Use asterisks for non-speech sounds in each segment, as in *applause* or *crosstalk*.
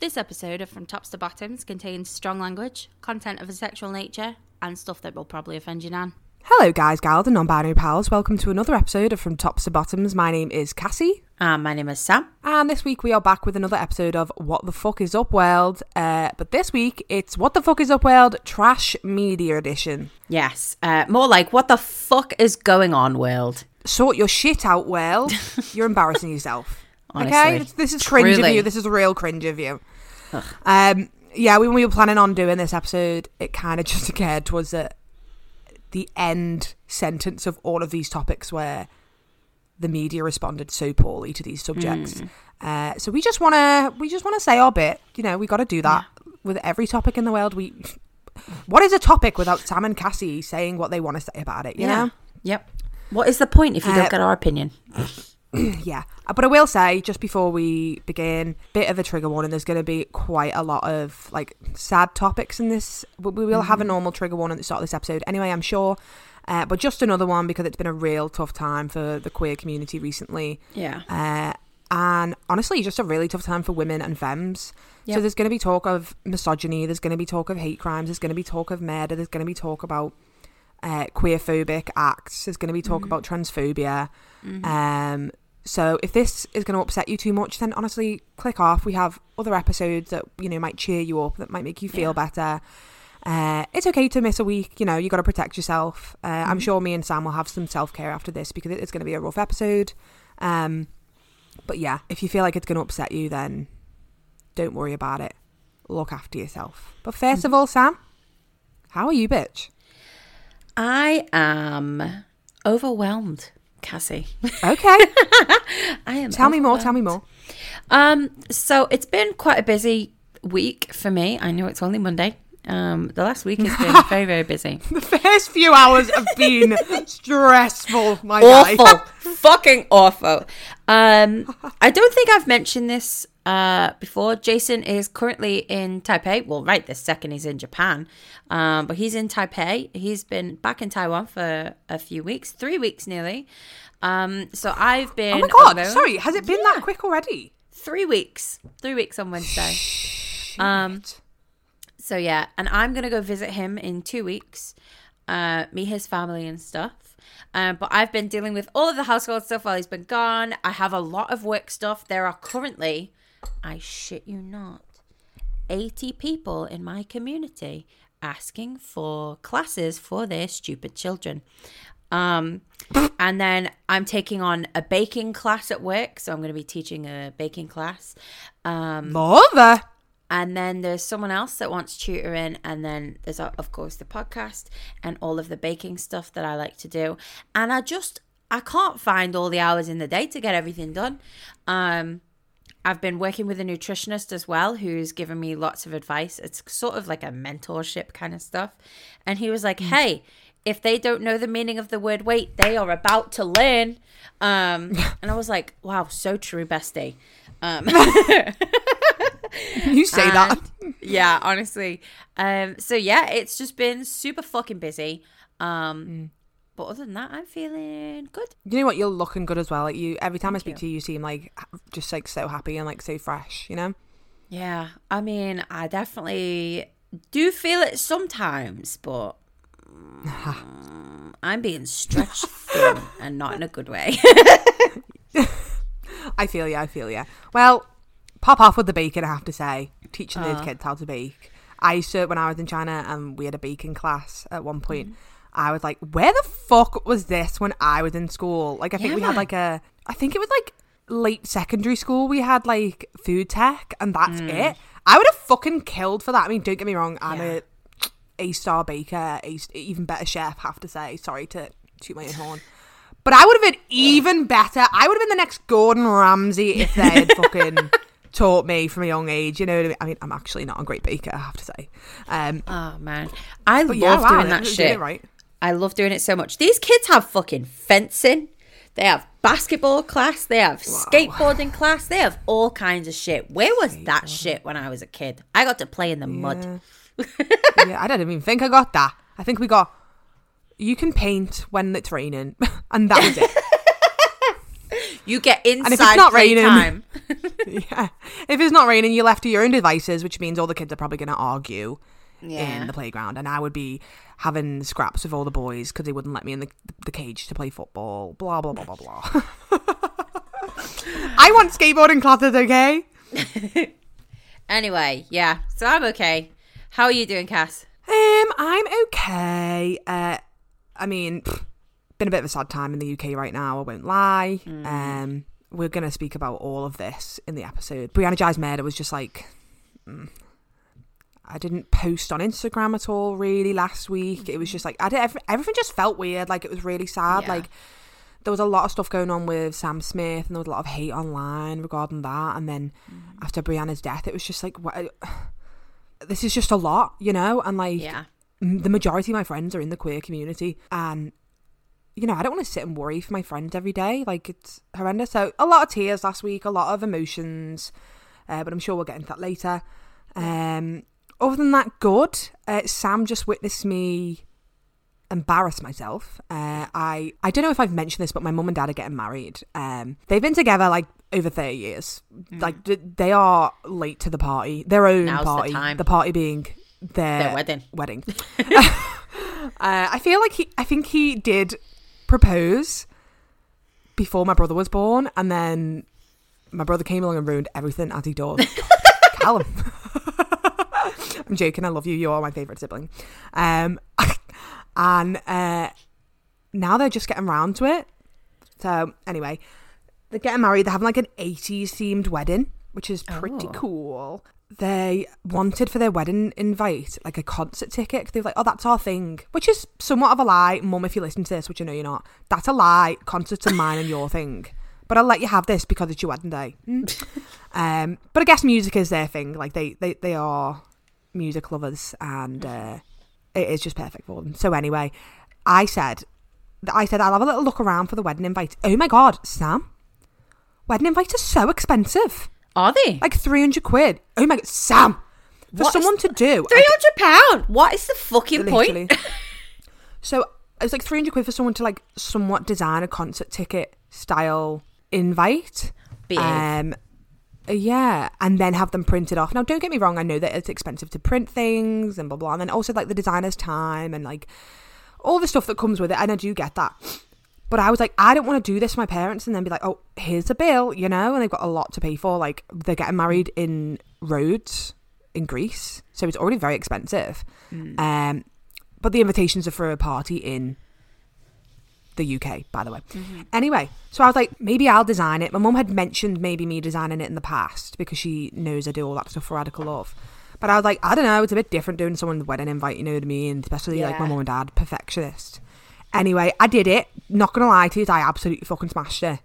This episode of From Tops to Bottoms contains strong language, content of a sexual nature, and stuff that will probably offend you, Nan. Hello, guys, gals, and non-binary pals. Welcome to another episode of From Tops to Bottoms. My name is Cassie, Um, my name is Sam. and this week we are back with another episode of What the Fuck is Up World. Uh, but this week it's What the Fuck is Up World Trash Media Edition. Yes, uh, more like what the fuck is going on, world? Sort your shit out, world. *laughs* You're embarrassing yourself. Honestly, okay, this, is cringe of you. This is a real cringe of you. Um, yeah, when we were planning on doing this episode, it kind of just *laughs* occurred towards the the end sentence of all of these topics where the media responded so poorly to these subjects. Uh, so we just want to we just want to say our bit. You know, we got to do that with every topic in the world. We what is a topic without Sam and Cassie saying what they want to say about it? You know. Yep. What is the point if you Uh, don't get our opinion? *laughs* *clears throat* Yeah, Uh, but I will say just before we begin, bit of a trigger warning. There's going to be quite a lot of like sad topics in this. We we will have a normal trigger warning at the start of this episode, anyway. I'm sure, uh, but just another one because it's been a real tough time for the queer community recently, Yeah. uh, and honestly, just a really tough time for women and femmes. Yep. So there's going to be talk of misogyny. There's going to be talk of hate crimes. There's going to be talk of murder. There's going to be talk about uh, queer phobic acts. There's going to be talk about transphobia. Um, so if this is going to upset you too much, then honestly, click off. We have other episodes that you know might cheer you up, that might make you feel Yeah. better. Uh, it's okay to miss a week. You know, you got to protect yourself. Uh, I'm sure me and Sam will have some self care after this because it's going to be a rough episode. Um, but yeah, if you feel like it's going to upset you, then don't worry about it. Look after yourself. But first of all, Sam, how are you, bitch? I am overwhelmed, Cassie. Okay, *laughs* I am. tell me more. Tell me more. Um, so it's been quite a busy week for me. I know it's only Monday. Um, the last week has been *laughs* very, very busy. The first few hours have been stressful, my awful, fucking awful. Um, I don't think I've mentioned this uh, before. Jason is currently in Taipei. Well, right this second he's in Japan, um, but he's in Taipei. He's been back in Taiwan for a few weeks, three weeks nearly. Um, so I've been. Oh my god! alone. Sorry, has it been that quick already? three weeks. Three weeks on Wednesday. Um, So yeah, and I'm gonna go visit him in two weeks, uh, meet his family and stuff. Um, but I've been dealing with all of the household stuff while he's been gone. I have a lot of work stuff. There are currently, I shit you not, 80 people in my community asking for classes for their stupid children. Um, *laughs* and then I'm taking on a baking class at work, so I'm going to be teaching a baking class. Um, Mother. and then there's someone else that wants tutoring and then there's of course the podcast and all of the baking stuff that i like to do and i just i can't find all the hours in the day to get everything done um i've been working with a nutritionist as well who's given me lots of advice it's sort of like a mentorship kind of stuff and he was like hey if they don't know the meaning of the word weight they are about to learn um *laughs* and i was like wow so true bestie um *laughs* You say that. yeah, honestly. Um, so yeah, it's just been super fucking busy. Um, Mm. But other than that, I'm feeling good. You know what? You're looking good as well. Like you, every time I speak you. to you, you seem like just like so happy and like so fresh. You know. Yeah, I mean, I definitely do feel it sometimes, but mm, I'm being stretched thin *laughs* and not in a good way. *laughs* I feel you. I feel you. Well, pop off with the bacon. I have to say, teaching Uh. those kids how to bake. I used to when I was in China and we had a baking class at one point. Mm-hmm. I was like, where the fuck was this when I was in school? Like, I think Yeah, we had like a, I think it was like late secondary school. We had like food tech, and that's Mm. it. I would have fucking killed for that. I mean, don't get me wrong. I'm Yeah. a a star baker, a even better chef. Have to say, sorry to toot my own horn. But I would have been even better. I would have been the next Gordon Ramsay if they had *laughs* fucking taught me from a young age. You know what I mean? I mean, I'm actually not a great baker, I have to say. Um, oh man, I love yeah, wow, doing that shit. it right. I love doing it so much. These kids have fucking fencing. They have basketball class. They have skateboarding class. They have all kinds of shit. Where was that shit when I was a kid? I got to play in the mud. *laughs* yeah, I don't even think I got that. I think we got. You can paint when it's raining, *laughs* and that was it. *laughs* You get inside if it's not raining- yeah. If it's not raining, you're left to your own devices, which means all the kids are probably going to argue Yeah. in the playground, and I would be having scraps with all the boys because they wouldn't let me in the, the cage to play football. Blah blah blah blah blah. *laughs* I want skateboarding classes, okay? *laughs* Anyway, yeah. So I'm okay. How are you doing, Cass? Um, I'm okay. Uh, I mean, been a bit of a sad time in the UK right now. I won't lie. Um, we're gonna speak about all of this in the episode. Brianna Ghey's murder was just like, mm, I didn't post on Instagram at all really last week. It was just like I did. every- Everything just felt weird. Like it was really sad. Yeah. Like there was a lot of stuff going on with Sam Smith, and there was a lot of hate online regarding that. And then after Brianna's death, it was just like, what? *sighs* This is just a lot, you know, and like Yeah. the majority of my friends are in the queer community and you know i don't want to sit and worry for my friends every day like it's horrendous so a lot of tears last week a lot of emotions uh, but i'm sure we'll get into that later um other than that good uh, sam just witnessed me embarrass myself uh, i i don't know if i've mentioned this but my mum and dad are getting married um they've been together like over 30 years like th- they are late to the party their own Now's the party time. the party being their, Their wedding. wedding. *laughs* *laughs* uh, I feel like he, I think he did propose before my brother was born, and then my brother came along and ruined everything as he does. *laughs* Callum. I'm joking. I love you. You are my favorite sibling. Um, *laughs* and uh, now they're just getting round to it. So anyway, they're getting married. They're having like an 80s themed wedding, which is pretty Oh. cool. They wanted for their wedding invite like a concert ticket. They were like, "Oh, that's our thing," which is somewhat of a lie, Mum. If you listen to this, which I know you're not, that's a lie. Concerts are mine and your thing. But I'll let you have this because it's your wedding day. Mm. *laughs* um, but I guess music is their thing. Like they, they, they are music lovers, and uh, it is just perfect for them. So anyway, I said, I said I'll have a little look around for the wedding invite. Oh my god, Sam, wedding invites are so expensive, Are they? like three hundred quid. Oh my god, Sam, for What someone to do Three hundred pound. What is the fucking Literally. point? *laughs* So it was like 300 quid for someone to like somewhat design a concert ticket style invite. Behave. Um, yeah, and then have them printed off. Now, don't get me wrong, I know that it's expensive to print things and blah blah, and then also like the designer's time and like all the stuff that comes with it, and I do get that. But I was like, I don't want to do this for my parents and then be like, oh, here's a bill, you know, and they've got a lot to pay for. Like they're getting married in Rhodes in Greece, so it's already very expensive. Um, but the invitations are for a party in the UK, by the way. Anyway, so I was like, maybe I'll design it. My mum had mentioned maybe me designing it in the past because she knows I do all that stuff for Radical Love. But I was like, I don't know, it's a bit different doing someone's wedding invite, you know what I mean? Especially like my mum and dad, perfectionist. Anyway, I did it. Not gonna lie to you, I absolutely fucking smashed it.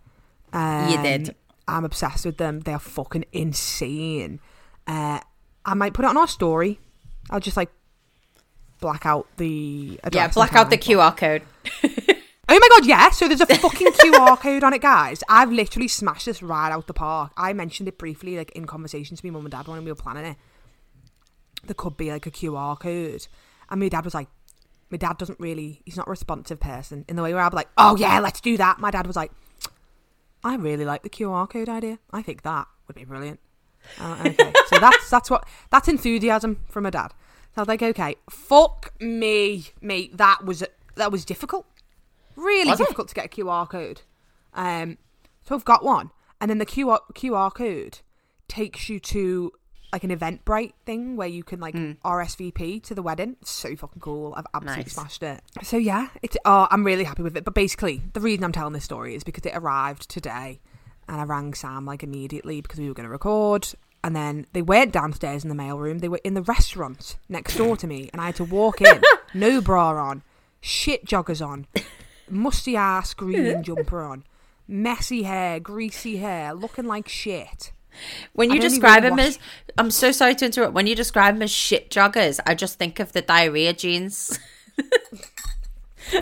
Um, You did. I'm obsessed with them. They are fucking insane. Uh, I might put it on our story. I'll just like black out the yeah, black out the. QR code. *laughs* Oh my god, yeah. So there's a fucking QR code on it, guys. I've literally smashed this right out the park. I mentioned it briefly, like in conversation to my mum and dad when we were planning it. There could be like a QR code. And my dad was like, my dad doesn't really, he's not a responsive person in the way where I'd be like, oh yeah, let's do that. My dad was like, I really like the QR code idea. I think that would be brilliant. Uh, okay, *laughs* so that's that's what that's enthusiasm from a dad. So I was like, okay, fuck me, mate. That was that was difficult really Was it? difficult to get a QR code. Um, so I've got one, and then the QR QR code takes you to like an Eventbrite thing where you can like RSVP to the wedding. It's so fucking cool. I've absolutely Nice. smashed it. So yeah, it's oh, I'm really happy with it. But basically, the reason I'm telling this story is because it arrived today, and I rang Sam like immediately because we were going to record. And then they weren't downstairs in the mailroom; they were in the restaurant next door to me, and I had to walk in, *laughs* no bra on, shit joggers on, musty ass green *laughs* jumper on, messy hair, greasy hair, looking like shit. When you describe him as, I'm so sorry to interrupt. When you describe him as shit joggers, I just think of the diarrhea jeans.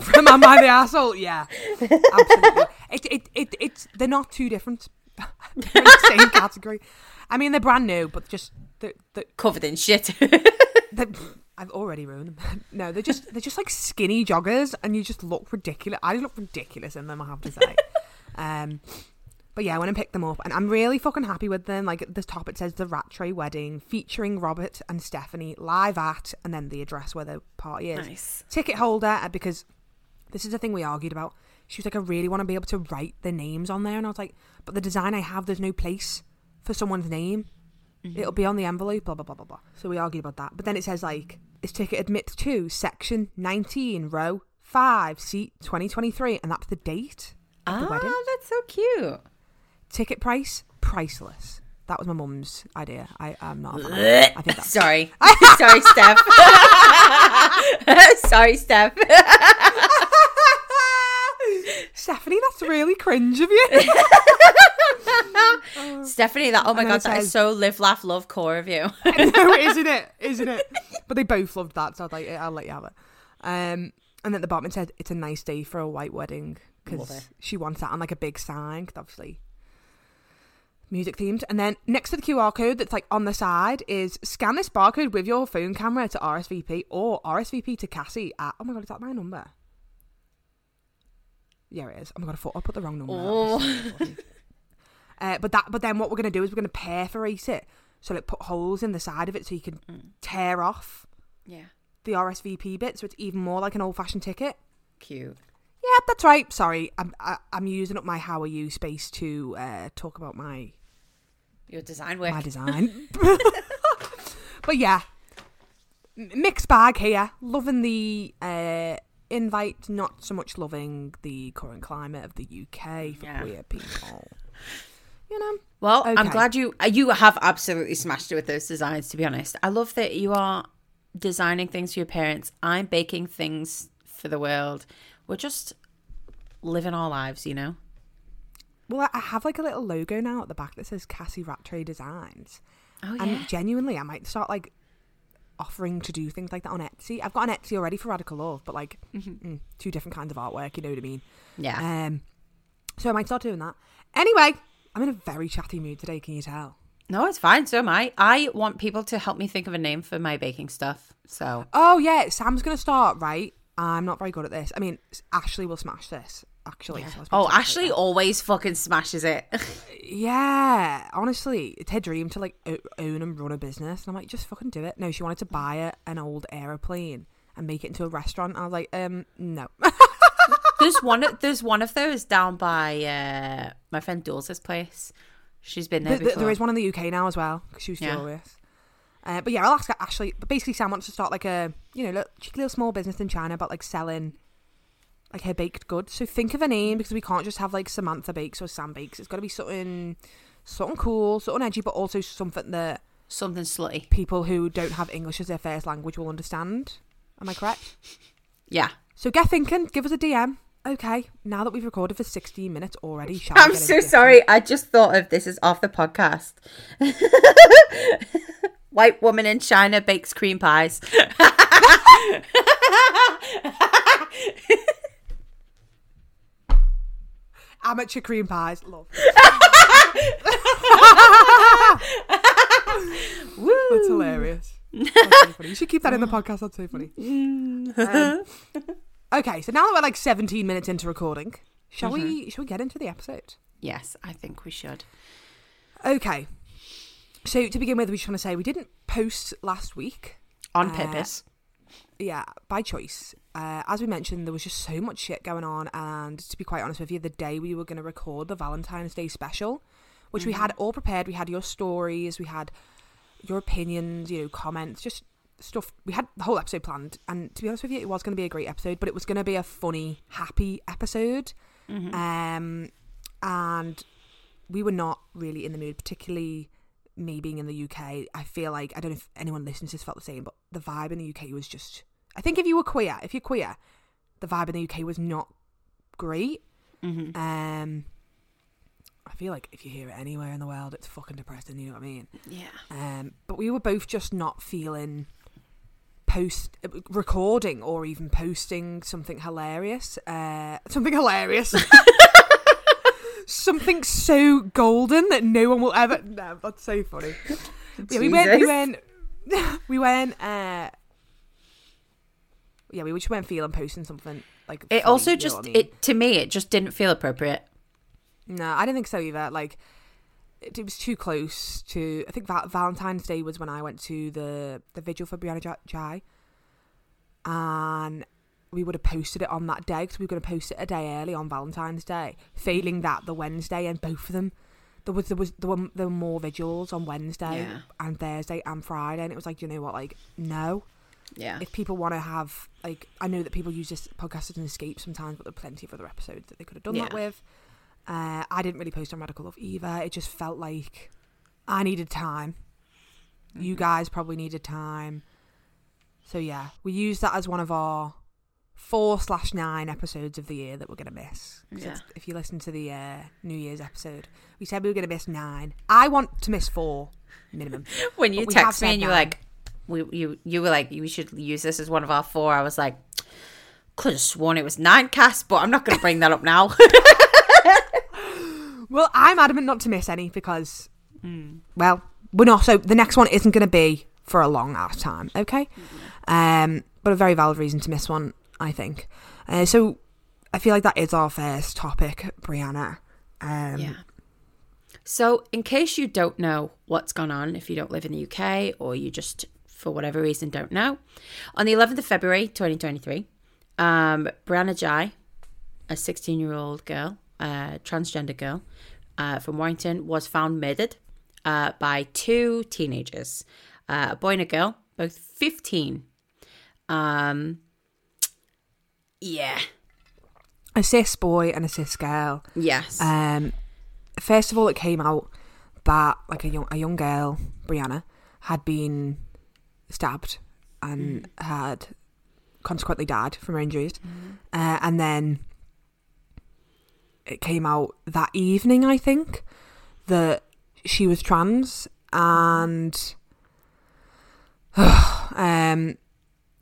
From *laughs* Am I the asshole? Yeah, absolutely. *laughs* It, it, it, it's they're not too different. they're in the same category. I mean, they're brand new, but just the the Covered in shit. they I've already ruined them. *laughs* No, they're just they're just like skinny joggers, and you just look ridiculous. I look ridiculous in them. I have to say. *laughs* um, But yeah, I went and picked them up, and I'm really fucking happy with them. Like at the top, it says the Rattray wedding featuring Robert and Stephanie live at, and then the address where the party is. Nice. Ticket holder, uh, because this is the thing we argued about. She was like, I really want to be able to write the names on there, and I was like, but the design I have, there's no place for someone's name. It'll be on the envelope, blah blah blah blah blah. So we argued about that. But then it says like, this ticket admit to section 19, row five, seat 2023, and that's the date of the Ah, wedding. that's so cute. Ticket price, priceless. That was my mum's idea. I am not. a fan. I think that's Sorry. *laughs* Sorry, Steph. *laughs* Sorry, Steph. Stephanie. That's really cringe of you. *laughs* *laughs* Stephanie, that oh my god, that is so live, laugh, love core of you. *laughs* no, *laughs* isn't it? Isn't it? But they both loved that, so I'd like, I'll let you have it. Um, and then at the bottom it said, "It's a nice day for a white wedding" because she wants that on like a big sign, 'cause obviously music themed. And then next to the QR code that's like on the side is scan this barcode with your phone camera to RSVP or RSVP to Cassie at. Oh my god, is that my number? Yeah, it is. Oh my god, I thought I put the wrong number. Oh. Uh, but that, but then what we're gonna do is we're gonna perforate it, so like put holes in the side of it so you can tear off yeah. the RSVP bit, so it's even more like an old-fashioned ticket. Cute. Yeah, that's right. Sorry, I'm I, I'm using up my how are you space to uh, talk about my Your design work. my design. *laughs* *laughs* but yeah, mixed bag here. Loving the uh, invite, not so much loving the current climate of the UK for Yeah. queer people. *laughs* You know, Well, I'm glad you uh, you have absolutely smashed it with those designs. To be honest, I love that you are designing things for your parents. I'm baking things for the world. We're just living our lives, you know. well, I- have like a little logo now at the back that says Cassie Rattray Designs. Oh yeah. And genuinely, I might start like offering to do things like that on Etsy. I've got an Etsy already for Radical Love, but like mm, two different kinds of artwork. You know what I mean? yeah. Um, so I might start doing that. Anyway, I'm in a very chatty mood today. Can you tell? no, it's fine. So am I. I want people to help me think of a name for my baking stuff. So Oh yeah, Sam's gonna start. Right? I'm not very good at this. I mean, Ashley will smash this. Actually, so oh, to Ashley always fucking smashes it. *laughs* Yeah, honestly, it's her dream to like own and run a business. And I'm like, just fucking do it. No, she wanted to buy a, an old aeroplane and make it into a restaurant. I was like, um, no. *laughs* there's one. There's one of those down by uh, my friend Dulce's place. She's been there Th- th- before. there is one in the UK now as well because she was Yeah. furious. Uh, but yeah, I'll ask Ashley. But basically, Sam wants to start like a you know little, cheeky little small business in China about like selling like her baked goods. So think of a name because we can't just have like Samantha Bakes or Sam Bakes. It's got to be something something cool, something edgy, but also something that Something slutty. people who don't have English as their first language will understand. Am I correct? *laughs* Yeah. So get thinking. Give us a DM. Okay, now that we've recorded for 16 minutes already, shall I'm so it? sorry. I just thought of this is off the podcast. *laughs* White woman in China bakes cream pies. *laughs* Amateur cream pies. Love. *laughs* Woo. That's hilarious. That's so. You should keep that in the podcast. That's so funny. Um, okay, so now that we're like 17 minutes into recording, shall we? Shall we get into the episode? Yes, I think we should. Okay. So to begin with, we just want to say we didn't post last week. On Uh, purpose. Yeah, by choice. Uh, as we mentioned, there was just so much shit going on, and to be quite honest with you, the day we were going to record the Valentine's Day special, which we had all prepared, we had your stories, we had your opinions, you know, comments, just stuff. We had the whole episode planned, and to be honest with you, it was going to be a great episode, but it was going to be a funny, happy episode. Um, and we were not really in the mood, particularly me being in the UK. I feel like I don't know if anyone listens to this felt the same, but the vibe in the UK was just. I think if you were queer, if you're queer, the vibe in the UK was not great. Mm-hmm. Um, I feel like if you hear it anywhere in the world, it's fucking depressing. You know what I mean? Yeah. Um, but we were both just not feeling post recording or even posting something hilarious. Uh, something hilarious. *laughs* something so golden that no one will ever. No, that's so funny. Yeah, we went. We went. *laughs* We went. Uh, yeah, we just weren't feeling posting something like. It funny, also just I mean? it to me it just didn't feel appropriate. No, I didn't think so either. Like, it, it was too close to. I think that Valentine's Day was when I went to the the vigil for Brianna Ghey, and we would have posted it on that day because we were going to post it a day early on Valentine's Day. Failing that, the Wednesday and both of them. There was there was there were, there were more vigils on Wednesday Yeah. and Thursday and Friday, and it was like you know what, like no, Yeah. if people want to have like I know that people use this podcast as an escape sometimes, but there are plenty of other episodes that they could have done that with. Uh, I didn't really post on Radical Love either. It just felt like I needed time. You Mhm. guys probably needed time. So yeah, we used that as one of our four slash nine episodes of the year that we're gonna miss. Yeah. If you listen to the uh, New Year's episode, we said we were gonna miss nine. I want to miss four minimum. *laughs* when you text me and you're nine. like, we, you you were like, we should use this as one of our four. I was like, could have sworn it was nine casts, but I'm not going to bring that up now. *laughs* Well, I'm adamant not to miss any because, Hmm. well, we're not. So the next one isn't going to be for a long ass time, okay? Um, but a very valid reason to miss one, I think. Uh, so I feel like that is our first topic, Brianna. Um, yeah. So, in case you don't know what's gone on, if you don't live in the UK or you just, for whatever reason, don't know, on the 11th of February 2023, um, Brianna Ghey, a 16 year old girl, uh, transgender girl uh, from Warrington, was found murdered uh, by two teenagers, uh, a boy and a girl, both 15. Um, yeah. A cis boy and a cis girl. Yes. Um, first of all, it came out that like a young a young girl, Brianna, had been stabbed and had consequently died from her injuries, uh, and then it came out that evening, I think, that she was trans and *sighs* um,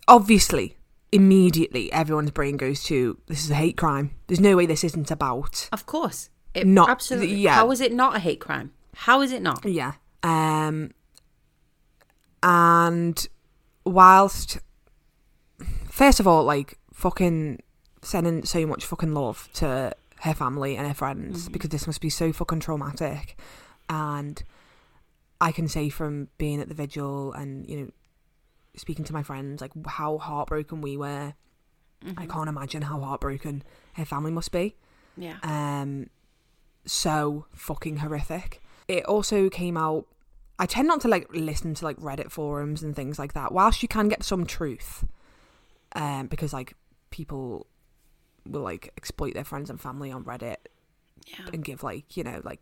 obviously immediately everyone's brain goes to this is a hate crime. There's no way this isn't about Of course. It, Not- absolutely. yeah. How is it not a hate crime? How is it not? Yeah. Um and whilst first of all, like fucking sending so much fucking love to her family and her friends Mhm. because this must be so fucking traumatic. And I can say from being at the vigil and, you know, speaking to my friends, like how heartbroken we were. I Mhm. can't imagine how heartbroken her family must be. Yeah. um so fucking horrific it also came out i tend not to like listen to like reddit forums and things like that whilst you can get some truth um because like people will like exploit their friends and family on reddit Yeah. and give like you know like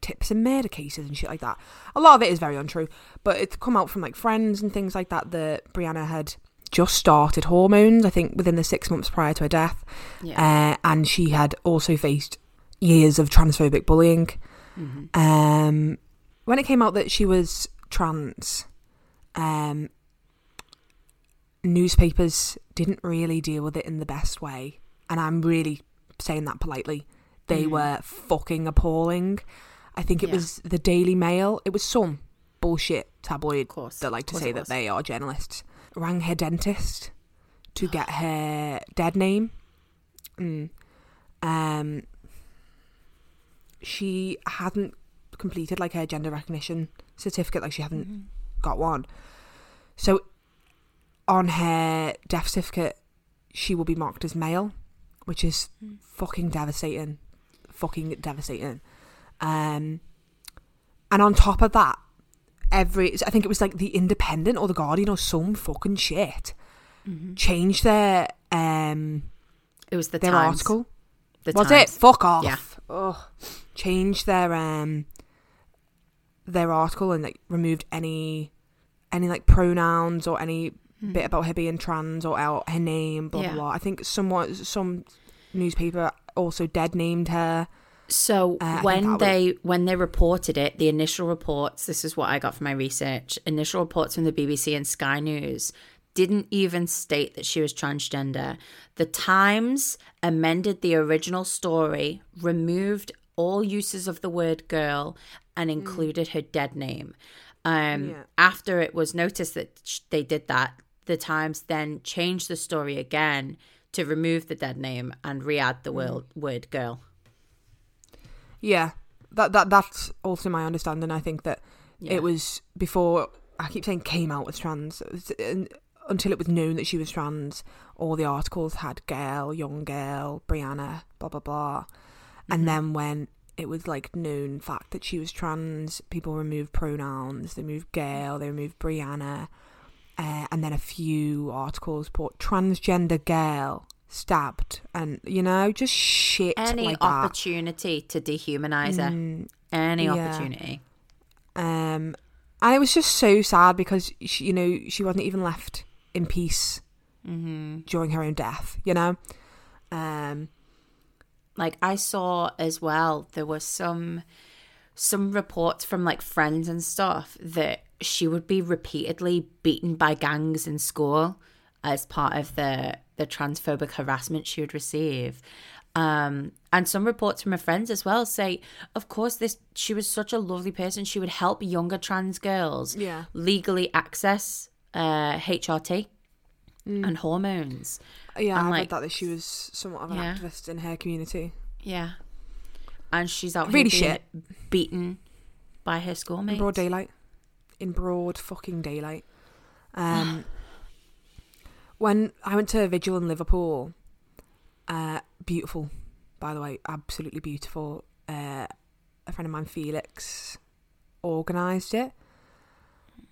tips and murder cases and shit like that a lot of it is very untrue but it's come out from like friends and things like that that brianna had just started hormones i think within the six months prior to her death Yeah. uh, and she had also faced years of transphobic bullying. Mhm. Um, when it came out that she was trans, um, newspapers didn't really deal with it in the best way, and I'm really saying that politely. They Mm. were fucking appalling. I think it Yeah. was the Daily Mail. It was some bullshit tabloid Of course. that like to say that they are journalists rang her dentist to *sighs* get her dead name. Mm. Um, she hadn't completed like her gender recognition certificate, like she hadn't Mhm. got one. So on her death certificate, she will be marked as male, which is Mm. fucking devastating. Fucking devastating. Um, and on top of that, every I think it was like the Independent or the Guardian or some fucking shit Mhm. changed their um It was the their Times. article. The Was Times. it? Fuck off. Yeah. Ugh. Changed their um their article and like removed any any like pronouns or any Mhm. bit about her being trans or out her name, blah Yeah. blah blah. I think somewhat some newspaper also dead named her. So Uh, when that was- they when they reported it, the initial reports, this is what I got from my research. Initial reports from the BBC and Sky News didn't even state that she was transgender. The Times amended the original story, removed all uses of the word girl, and included her dead name. Um, Yeah. After it was noticed that sh- they did that, the Times then changed the story again to remove the dead name and re-add the word, word girl. Yeah, that that that's also my understanding. I think that Yeah. it was before. I keep saying came out as trans until it was known that she was trans. All the articles had girl, young girl, Brianna, blah blah blah, Mm-hmm. and then when it was like known fact that she was trans, people removed pronouns. They removed girl. They removed Brianna, uh, and then a few articles put transgender girl stabbed, and you know just shit any like that. opportunity to dehumanize her. Mm, Any yeah. opportunity. Um, and it was just so sad because she, you know she wasn't even left in peace hmm during her own death. You know, um, Like I saw as well, there was some some reports from like friends and stuff that she would be repeatedly beaten by gangs in school as part of the the transphobic harassment she would receive. Um, and some reports from her friends as well say, of course, this she was such a lovely person. She would help younger trans girls Yeah. legally access uh, HRT and hormones. yeah, And, I like- read that that she was somewhat of an Yeah. activist in her community. Yeah. And she's out Really being beaten by her In broad daylight. In broad fucking daylight. *sighs* Um, when I went to a vigil in Liverpool, uh, beautiful, by the way, absolutely beautiful. Uh, a friend of mine, Felix, organised it.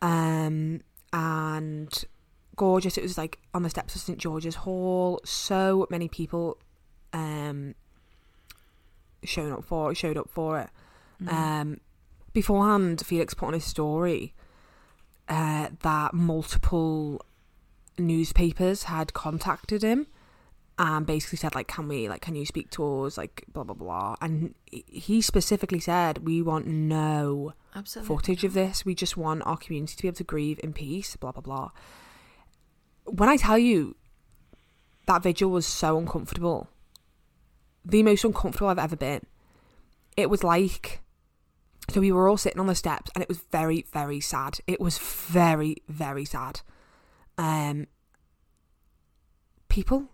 Um, and gorgeous. It was like on the steps of St George's Hall. So many people um, shown up for it, showed up for it. Um, beforehand, Felix put on his story uh, that multiple newspapers had contacted him and basically said like, "Can we like, can you speak to us?" Like, blah blah blah. And he- specifically said, "We want no Absolutely. footage of this. We just want our community to be able to grieve in peace." Blah blah blah. When I tell you that vigil was so uncomfortable, the most uncomfortable I've ever been. It was like so we were all sitting on the steps and it was very very sad. It was very very sad. Um people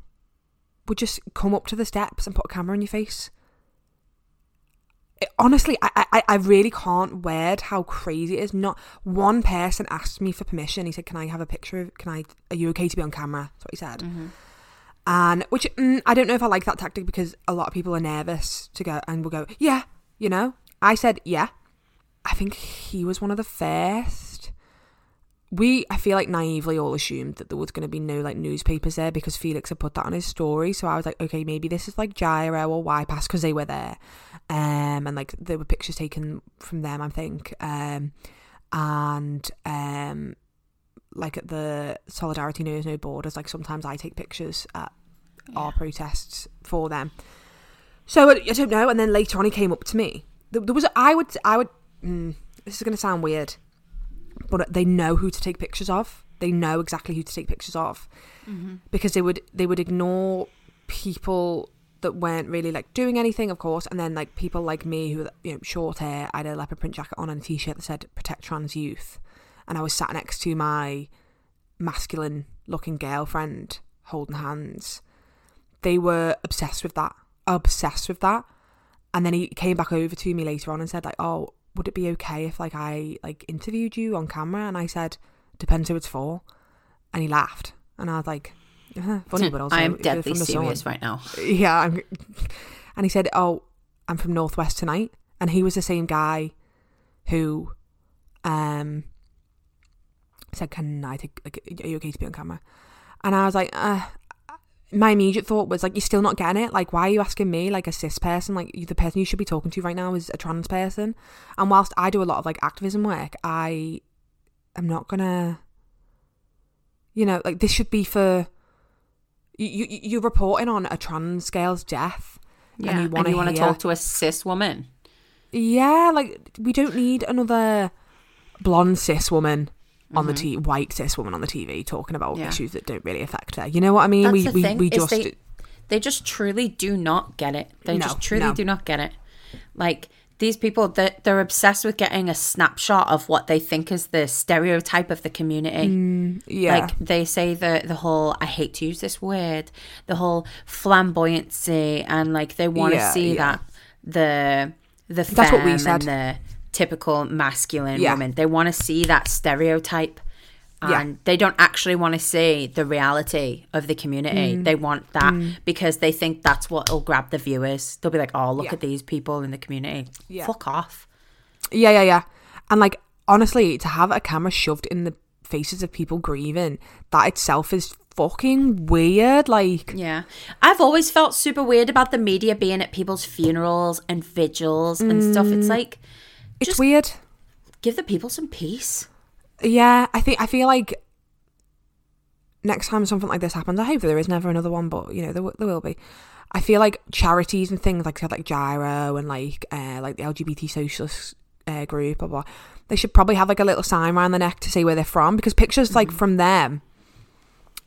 would just come up to the steps and put a camera in your face. It- honestly I, I i really can't word how crazy it is. Not one person asked me for permission. He said can i have a picture of can i are you okay to be on camera? That's what he said. Mm-hmm. and which mm, I don't know if I like that tactic because a lot of people are nervous to go and will go, yeah, you know. I said, yeah. I think he was one of the first. We, I feel like naively all assumed that there was going to be no like newspapers there because Felix had put that on his story. So I was like, okay, maybe this is like Gyro or YPAS because they were there, um, and like there were pictures taken from them. I think, um, and um, like at the Solidarity Knows No Borders, like sometimes I take pictures at our protests for them. So I don't know. And then later on, he came up to me. There was I would I would. Mm, this is going to sound weird, but they know who to take pictures of. They know exactly who to take pictures of because they would they would ignore people that weren't really like doing anything, of course, and then like people like me who you know short hair. I had a leopard print jacket on and a t-shirt that said "Protect Trans Youth," and I was sat next to my masculine looking girlfriend holding hands. They were obsessed with that, obsessed with that. And then he came back over to me later on and said like, "Oh, would it be okay if like I like interviewed you on camera?" And I said, "Depends who it's for." And he laughed, and I was like, "Uh, "Funny, but also I am deadly from the Sun." serious right now. *laughs* Yeah, I'm, and he said, "Oh, I'm from Northwest tonight," and he was the same guy who, um, said, "Can I take? Like, are you okay to be on camera?" And I was like, uh, my immediate thought was like, "You're still not getting it. Like, why are you asking me, like a cis person? Like, the person you should be talking to right now is a trans person." And whilst I do a lot of like activism work, I am not gonna, you know, like this should be for you. you you're reporting on a trans girl's death. Yeah, you wanna want to hear- talk to a cis woman. Yeah, like we don't need another blonde cis woman on the t white cis woman on the TV talking about Mm-hmm. Yeah. issues that don't really affect her. You know what I mean? That's we we we just they, they just truly do not get it. They No, just truly no. do not get it. Like these people, they're, they're obsessed with getting a snapshot of what they think is the stereotype of the community. yeah. Like they say the the whole I hate to use this word, the whole flamboyancy and like they want to Yeah, see yeah. that the the That's what we said. and the typical masculine Yeah. woman. They want to see that stereotype. Yeah. And they don't actually want to see the reality of the community. Mm. They want that because they think that's what will grab the viewers. They'll be like, "Oh, look Yeah. at these people in the community." Yeah. Fuck off. Yeah, yeah, yeah. And like honestly, to have a camera shoved in the faces of people grieving, that itself is fucking weird. Like, Yeah. I've always felt super weird about the media being at people's funerals and vigils and stuff. It's like, it's Just- weird. give the people some peace. Yeah, I think I feel like next time something like this happens, I hope there is never another one, but you know there, there will be. I feel like charities and things like like Gyro and like uh, like the LGBT socialist uh, group, blah, blah, they should probably have like a little sign around the neck to say where they're from because pictures like from them,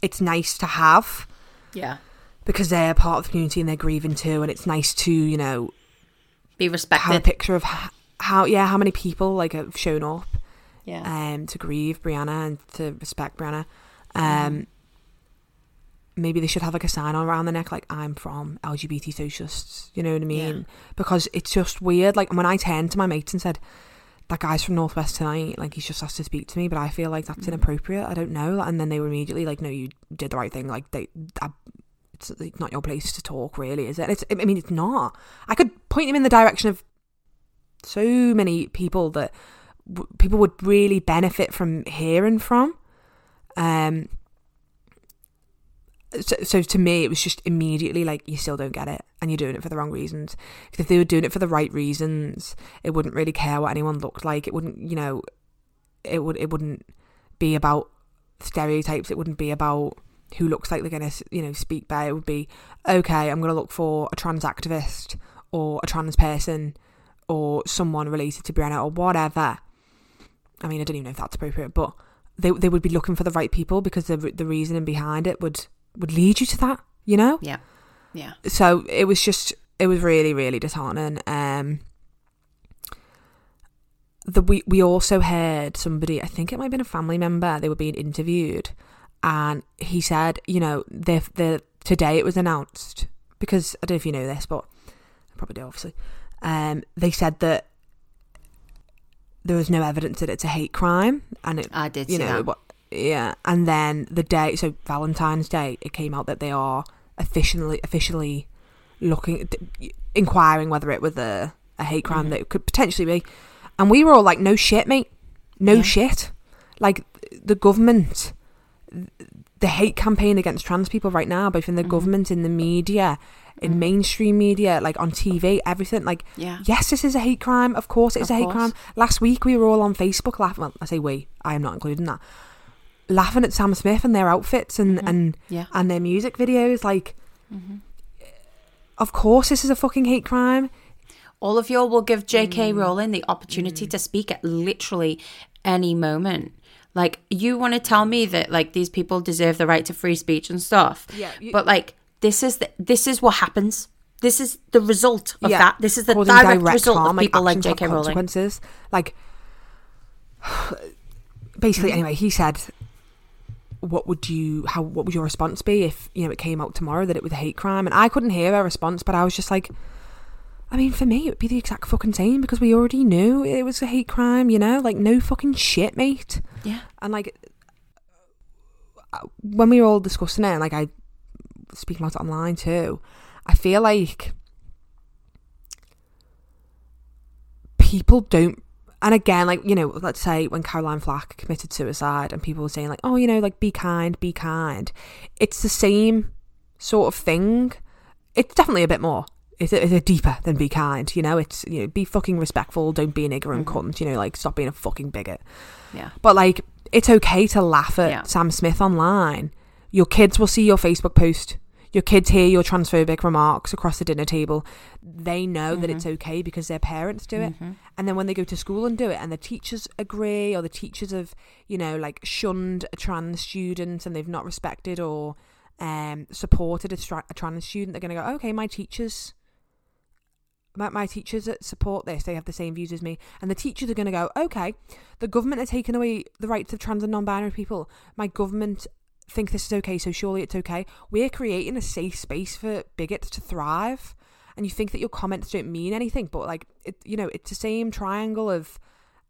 it's nice to have Yeah. because they're part of the community and they're grieving too, and it's nice to you know Be respected. have a picture of how yeah how many people like have shown up Yeah. um, to grieve Brianna and to respect Brianna. Um, Maybe they should have like a sign on around the neck, like "I'm from LGBT socialists." You know what I mean? Because it's just weird. Like when I turned to my mates and said, "That guy's from Northwest tonight," like he's just asked to speak to me, but I feel like that's inappropriate. I don't know. And then they were immediately like, "No, you did the right thing." Like they, I, it's, it's not your place to talk, really, is it? It's, I mean, it's not. I could point him in the direction of so many people that w- people would really benefit from hearing from. Um. So, so to me, it was just immediately like you still don't get it, and you're doing it for the wrong reasons. 'Cause if they were doing it for the right reasons, it wouldn't really care what anyone looked like. It wouldn't, you know, it would it wouldn't be about stereotypes. It wouldn't be about who looks like they're gonna, you know, speak better. It would be okay. I'm gonna look for a trans activist or a trans person or someone related to Brianna or whatever. I mean, I don't even know if that's appropriate, but they they would be looking for the right people because the the reasoning behind it would would lead you to that, you know. Yeah. Yeah. So it was just it was really really disheartening. Um, the we we also heard somebody, I think it might have been a family member, they were being interviewed, and he said, you know, the the today it was announced because I don't know if you know this, but I probably do obviously. Um, they said that there was no evidence that it's a hate crime, and it I did you know that. yeah and then the day so valentine's day it came out that they are officially officially looking inquiring whether it was a, a hate crime Mhm. that it could potentially be and we were all like no shit mate no Yeah. shit like the government the hate campaign against trans people right now both in the Mhm. government in the media in Mhm. mainstream media like on tv everything like Yeah. Yes, this is a hate crime. Of course, it's Of a hate course. crime. Last week, we were all on Facebook laughing. Well, I say we. I am not including that. Laughing at Sam Smith and their outfits and Mhm. and Yeah. and their music videos. Like, Mhm. of course, this is a fucking hate crime. All of y'all will give J.K. Mm. Rowling the opportunity to speak at literally any moment. Like, you want to tell me that like these people deserve the right to free speech and stuff. Yeah, you- but like this is the, this is what happens. This is the result of Yeah, that. This is the Causing direct, result harm, of people like J.K. Rowling. Consequences. Like, *sighs* basically, Mm-hmm. anyway, he said, "What would you? How? What would your response be if you know it came out tomorrow that it was a hate crime?" And I couldn't hear her response, but I was just like. I mean, for me, it would be the exact fucking same because we already knew it was a hate crime, you know? Like, no fucking shit, mate. Yeah. And, like, uh, when we were all discussing it, and, like, I speaking about it online too, I feel like people don't. And again, like, you know, let's say when Caroline Flack committed suicide and people were saying, like, oh, you know, like, be kind, be kind. It's the same sort of thing. It's definitely a bit more it's a, it's a deeper than be kind. You know, it's you know, be fucking respectful. Don't be an ignorant Mhm. cunt. You know, like stop being a fucking bigot. Yeah. But like, it's okay to laugh at Yeah. Sam Smith online. Your kids will see your Facebook post. Your kids hear your transphobic remarks across the dinner table. They know that Mhm. it's okay because their parents do it. Mhm. And then when they go to school and do it, and the teachers agree, or the teachers have, you know, like shunned a trans student and they've not respected or um, supported a, stra- a trans student, they're going to go, okay, my teachers, my, my teachers that support this, they have the same views as me. And the teachers are going to go, okay, the government has taken away the rights of trans and non binary people. My government think this is okay, so surely it's okay. We're creating a safe space for bigots to thrive. and you think that your comments don't mean anything, but like it, you know, it's the same triangle of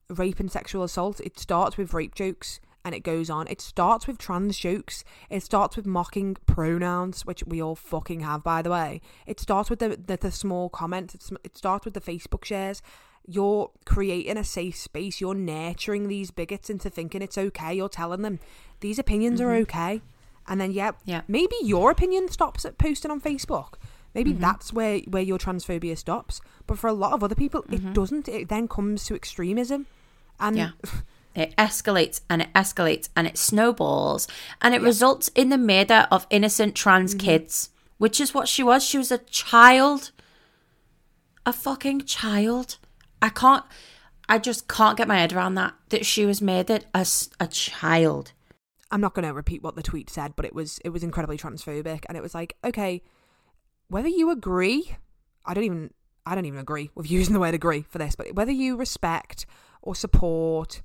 rape and sexual assault. It starts with rape jokes and it goes on. It starts with trans jokes. It starts with mocking pronouns, which we all fucking have, by the way. It starts with the the, the small comments. It's, it starts with the Facebook shares. You're creating a safe space. You're nurturing these bigots into thinking it's okay. You're telling them these opinions are okay. And then, yeah, Yeah. maybe your opinion stops at posting on Facebook. Maybe Mm-hmm. that's where, where your transphobia stops. But for a lot of other people, Mm-hmm. it doesn't. It then comes to extremism. And Yeah. *laughs* It escalates and it escalates and it snowballs and it results in the murder of innocent trans Mm-hmm. kids, which is what she was. She was a child. A fucking child. I can't, I just can't get my head around that. That she was murdered as a child. I'm not going to repeat what the tweet said, but it was it was incredibly transphobic, and it was like, okay, whether you agree, I don't even I don't even agree with *laughs* using the word agree for this, but whether you respect or support,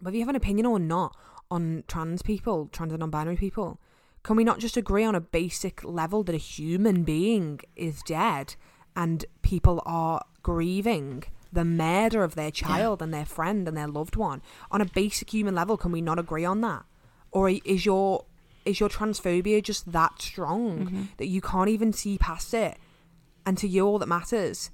whether you have an opinion or not on trans people, trans and non-binary people, can we not just agree on a basic level that a human being is dead and people are grieving the murder of their child and their friend and their loved one on a basic human level can we not agree on that? Or is your is your transphobia just that strong mm-hmm. that you can't even see past it? And to you all that matters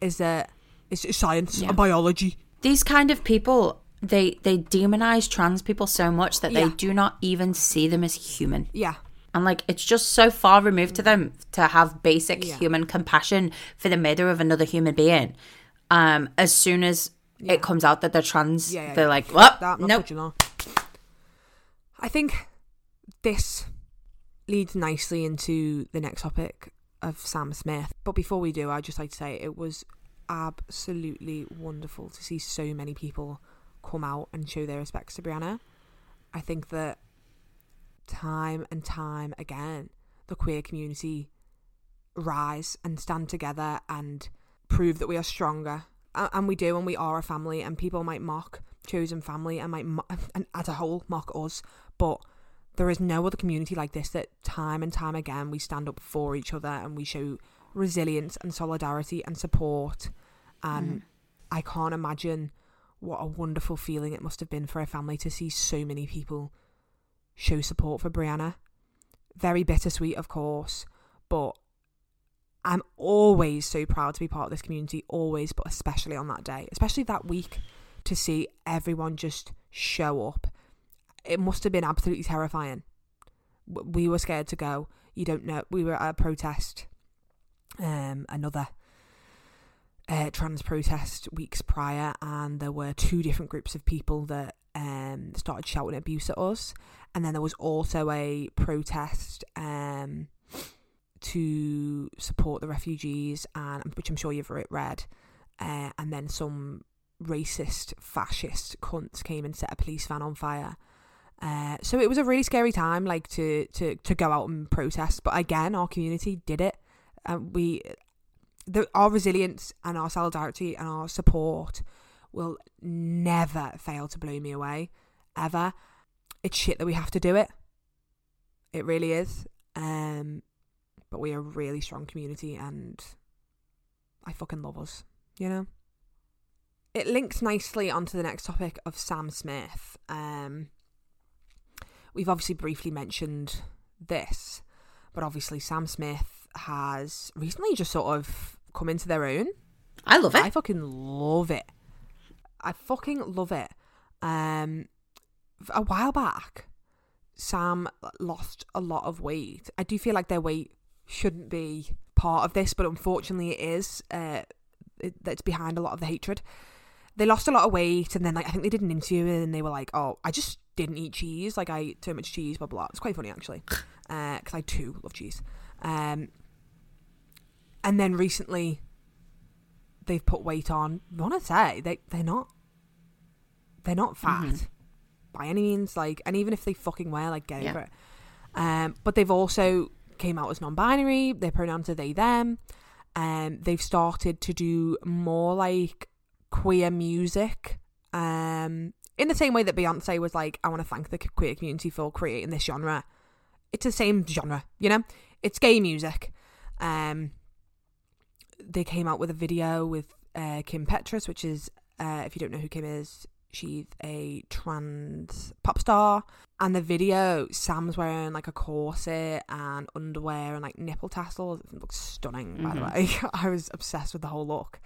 is that it's science Yeah. and biology. These kind of people, they they demonize trans people so much that they do not even see them as human. yeah And like it's just so far removed to them to have basic Yeah. human compassion for the murder of another human being. Um, as soon as it comes out that they're trans, Yeah, yeah, they're yeah. like, "What? that not nope." I think this leads nicely into the next topic of Sam Smith. But before we do, I'd just like to say it was absolutely wonderful to see so many people come out and show their respects to Brianna. I think that time and time again, the queer community rise and stand together and prove that we are stronger. And we do, and we are a family, and people might mock chosen family and might, mo- *laughs* and as a whole, mock us. But there is no other community like this that time and time again we stand up for each other and we show resilience and solidarity and support. And mm. I can't imagine what a wonderful feeling it must have been for a family to see so many people show support for Brianna. Very bittersweet, of course, but I'm always so proud to be part of this community, always, but especially on that day, especially that week, to see everyone just show up. It must have been absolutely terrifying. We were scared to go. You don't know. We were at a protest, um, another uh, trans protest weeks prior, and there were two different groups of people that um, started shouting abuse at us. And then there was also a protest um, to support the refugees, and which I'm sure you've read. Uh, and then some racist, fascist cunts came and set a police van on fire. Uh, so it was a really scary time, like to to to go out and protest. But again, our community did it. And we, the, our resilience and our solidarity and our support will never fail to blow me away, ever. It's shit that we have to do it. It really is. Um, but we are a really strong community, and I fucking love us. You know. It links nicely onto the next topic of Sam Smith. Um, we've obviously briefly mentioned this, but obviously Sam Smith has recently just sort of come into their own. I love it. I fucking love it. I fucking love it. Um, a while back, Sam lost a lot of weight. I do feel like their weight shouldn't be part of this, but unfortunately, it is. Uh, it, that's behind a lot of the hatred. They lost a lot of weight, and then like I think they did an interview, and they were like, "Oh, I just didn't eat cheese. Like I ate too much cheese." Blah blah. It's quite funny actually, because I too love cheese. Um, and then recently, they've put weight on. Want to say they they're not they're not fat Mhm. by any means. Like, and even if they fucking were, like, get Yeah. over it. Um, but they've also came out as non-binary. Their pronouns are they them. Um, they've started to do more like queer music. Um, in the same way that Beyonce was like, I want to thank the queer community for creating this genre. It's the same genre, you know. It's gay music. Um, they came out with a video with uh, Kim Petras, which is, uh, if you don't know who Kim is, she's a trans pop star. And the video, Sam's wearing like a corset and underwear and like nipple tassels. It looks stunning, by the Mhm. way. *laughs* I was obsessed with the whole look.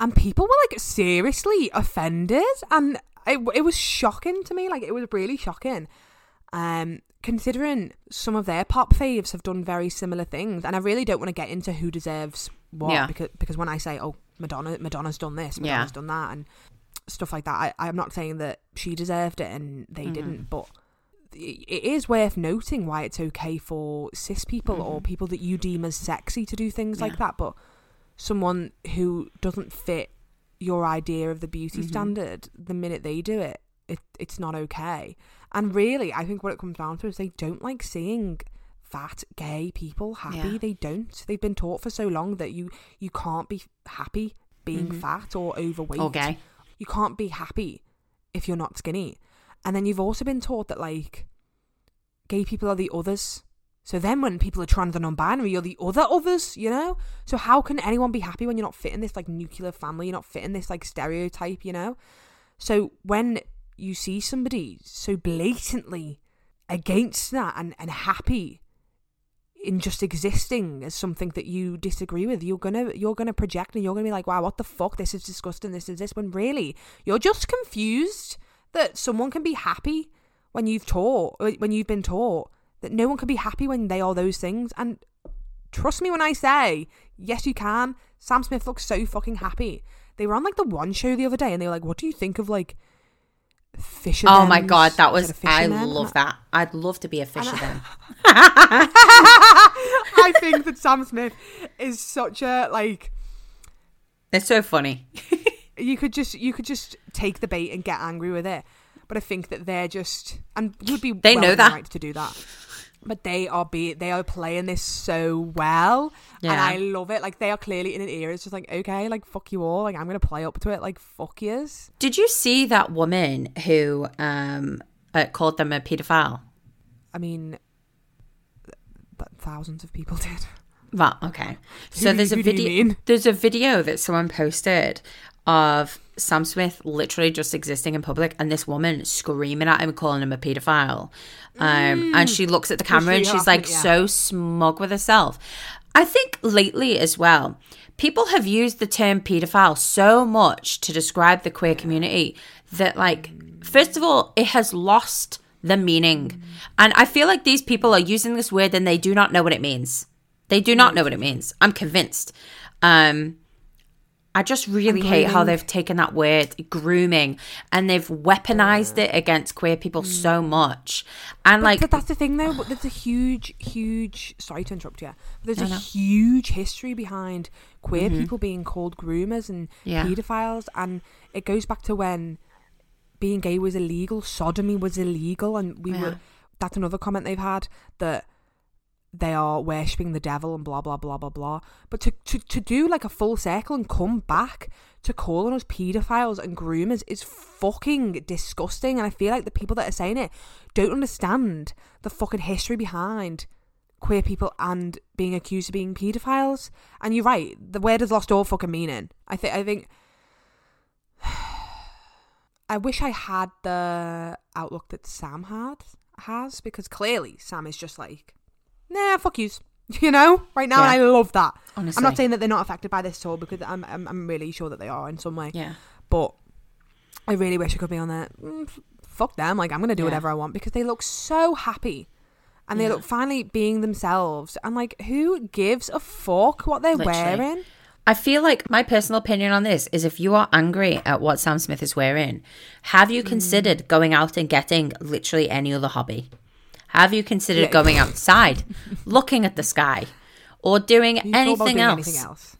And people were like seriously offended. And it, it was shocking to me. Like, it was really shocking. Um, considering some of their pop faves have done very similar things, and I really don't want to get into who deserves what Yeah. because because when I say oh Madonna Madonna's done this, Yeah. Madonna's done that, and stuff like that, I, I'm not saying that she deserved it and they Mhm. didn't, but it is worth noting why it's okay for cis people or Mhm. people that you deem as sexy to do things like that, but someone who doesn't fit your idea of the beauty Mhm. standard, the minute they do it, it it's not okay. And really, I think what it comes down to is they don't like seeing fat gay people happy. Yeah. They don't. They've been taught for so long that you you can't be happy being Mhm. fat or overweight. Okay. You can't be happy if you're not skinny. And then you've also been taught that like gay people are the others. So then when people are trans and non-binary, you're the other others, you know? So how can anyone be happy when you're not fitting this like nuclear family, you're not fitting this like stereotype, you know? So when you see somebody so blatantly against that and, and happy in just existing as something that you disagree with, you're gonna you're gonna project and you're gonna be like, wow, what the fuck? This is disgusting. This is this. When really you're just confused that someone can be happy when you've taught when you've been taught that no one can be happy when they are those things. And trust me when I say, yes, you can. Sam Smith looks so fucking happy. They were on like the one show the other day, and they were like, "What do you think of like fisher?" Oh my god, that was I fisherman? love that. I'd love to be a *laughs* fisher then. *laughs* I think that Sam Smith is such a like It's so funny. *laughs* you could just you could just take the bait and get angry with it. But I think that they're just and you'd be They well know that. right to do that. But they are be they are playing this so well, and I love it. Like they are clearly in an era. It's just like okay, like fuck you all. Like I'm gonna play up to it. Like fuck yous. Did you see that woman who um uh, called them a paedophile? I mean, th- thousands of people *laughs* did. Well, okay. So Who- there's a video. There's a video that someone posted of Sam Smith literally just existing in public, and this woman screaming at him, calling him a paedophile. Um, and she looks at the camera and she's like happened, yeah. so smug with herself. I think lately as well, people have used the term paedophile so much to describe the queer community that, like, first of all, it has lost the meaning. And I feel like these people are using this word and they do not know what it means. They do not know what it means. I'm convinced. Um, I just really hate how they've taken that word grooming and they've weaponized it against queer people so much. And like, but that's the thing though. But there's a huge, huge. Sorry to interrupt you. But there's a huge history behind queer people being called groomers and Mm-hmm. Yeah. paedophiles, and it goes back to when being gay was illegal, sodomy was illegal, and we Yeah. were. That's another comment they've had that they are worshipping the devil and blah blah blah blah blah. But to to to do like a full circle and come back to calling us paedophiles and groomers is fucking disgusting. And I feel like the people that are saying it don't understand the fucking history behind queer people and being accused of being paedophiles. And you're right, the word has lost all fucking meaning. I think I think I wish I had the outlook that Sam had has because clearly Sam is just like, nah, fuck yous. *laughs* You know, right now, Yeah. and I love that. honestly, I'm not saying that they're not affected by this at all because I'm, I'm I'm really sure that they are in some way. yeah, But I really wish I could be on there. Mm, fuck them. Like I'm gonna do Yeah. whatever I want because they look so happy. And they Yeah. look finally being themselves. And like, who gives a fuck what they're Literally. wearing? I feel like my personal opinion on this is if you are angry at what Sam Smith is wearing, have you considered mm. going out and getting literally any other hobby? Have you considered Yeah. going outside, *laughs* looking at the sky, or doing You thought about anything doing else? anything else?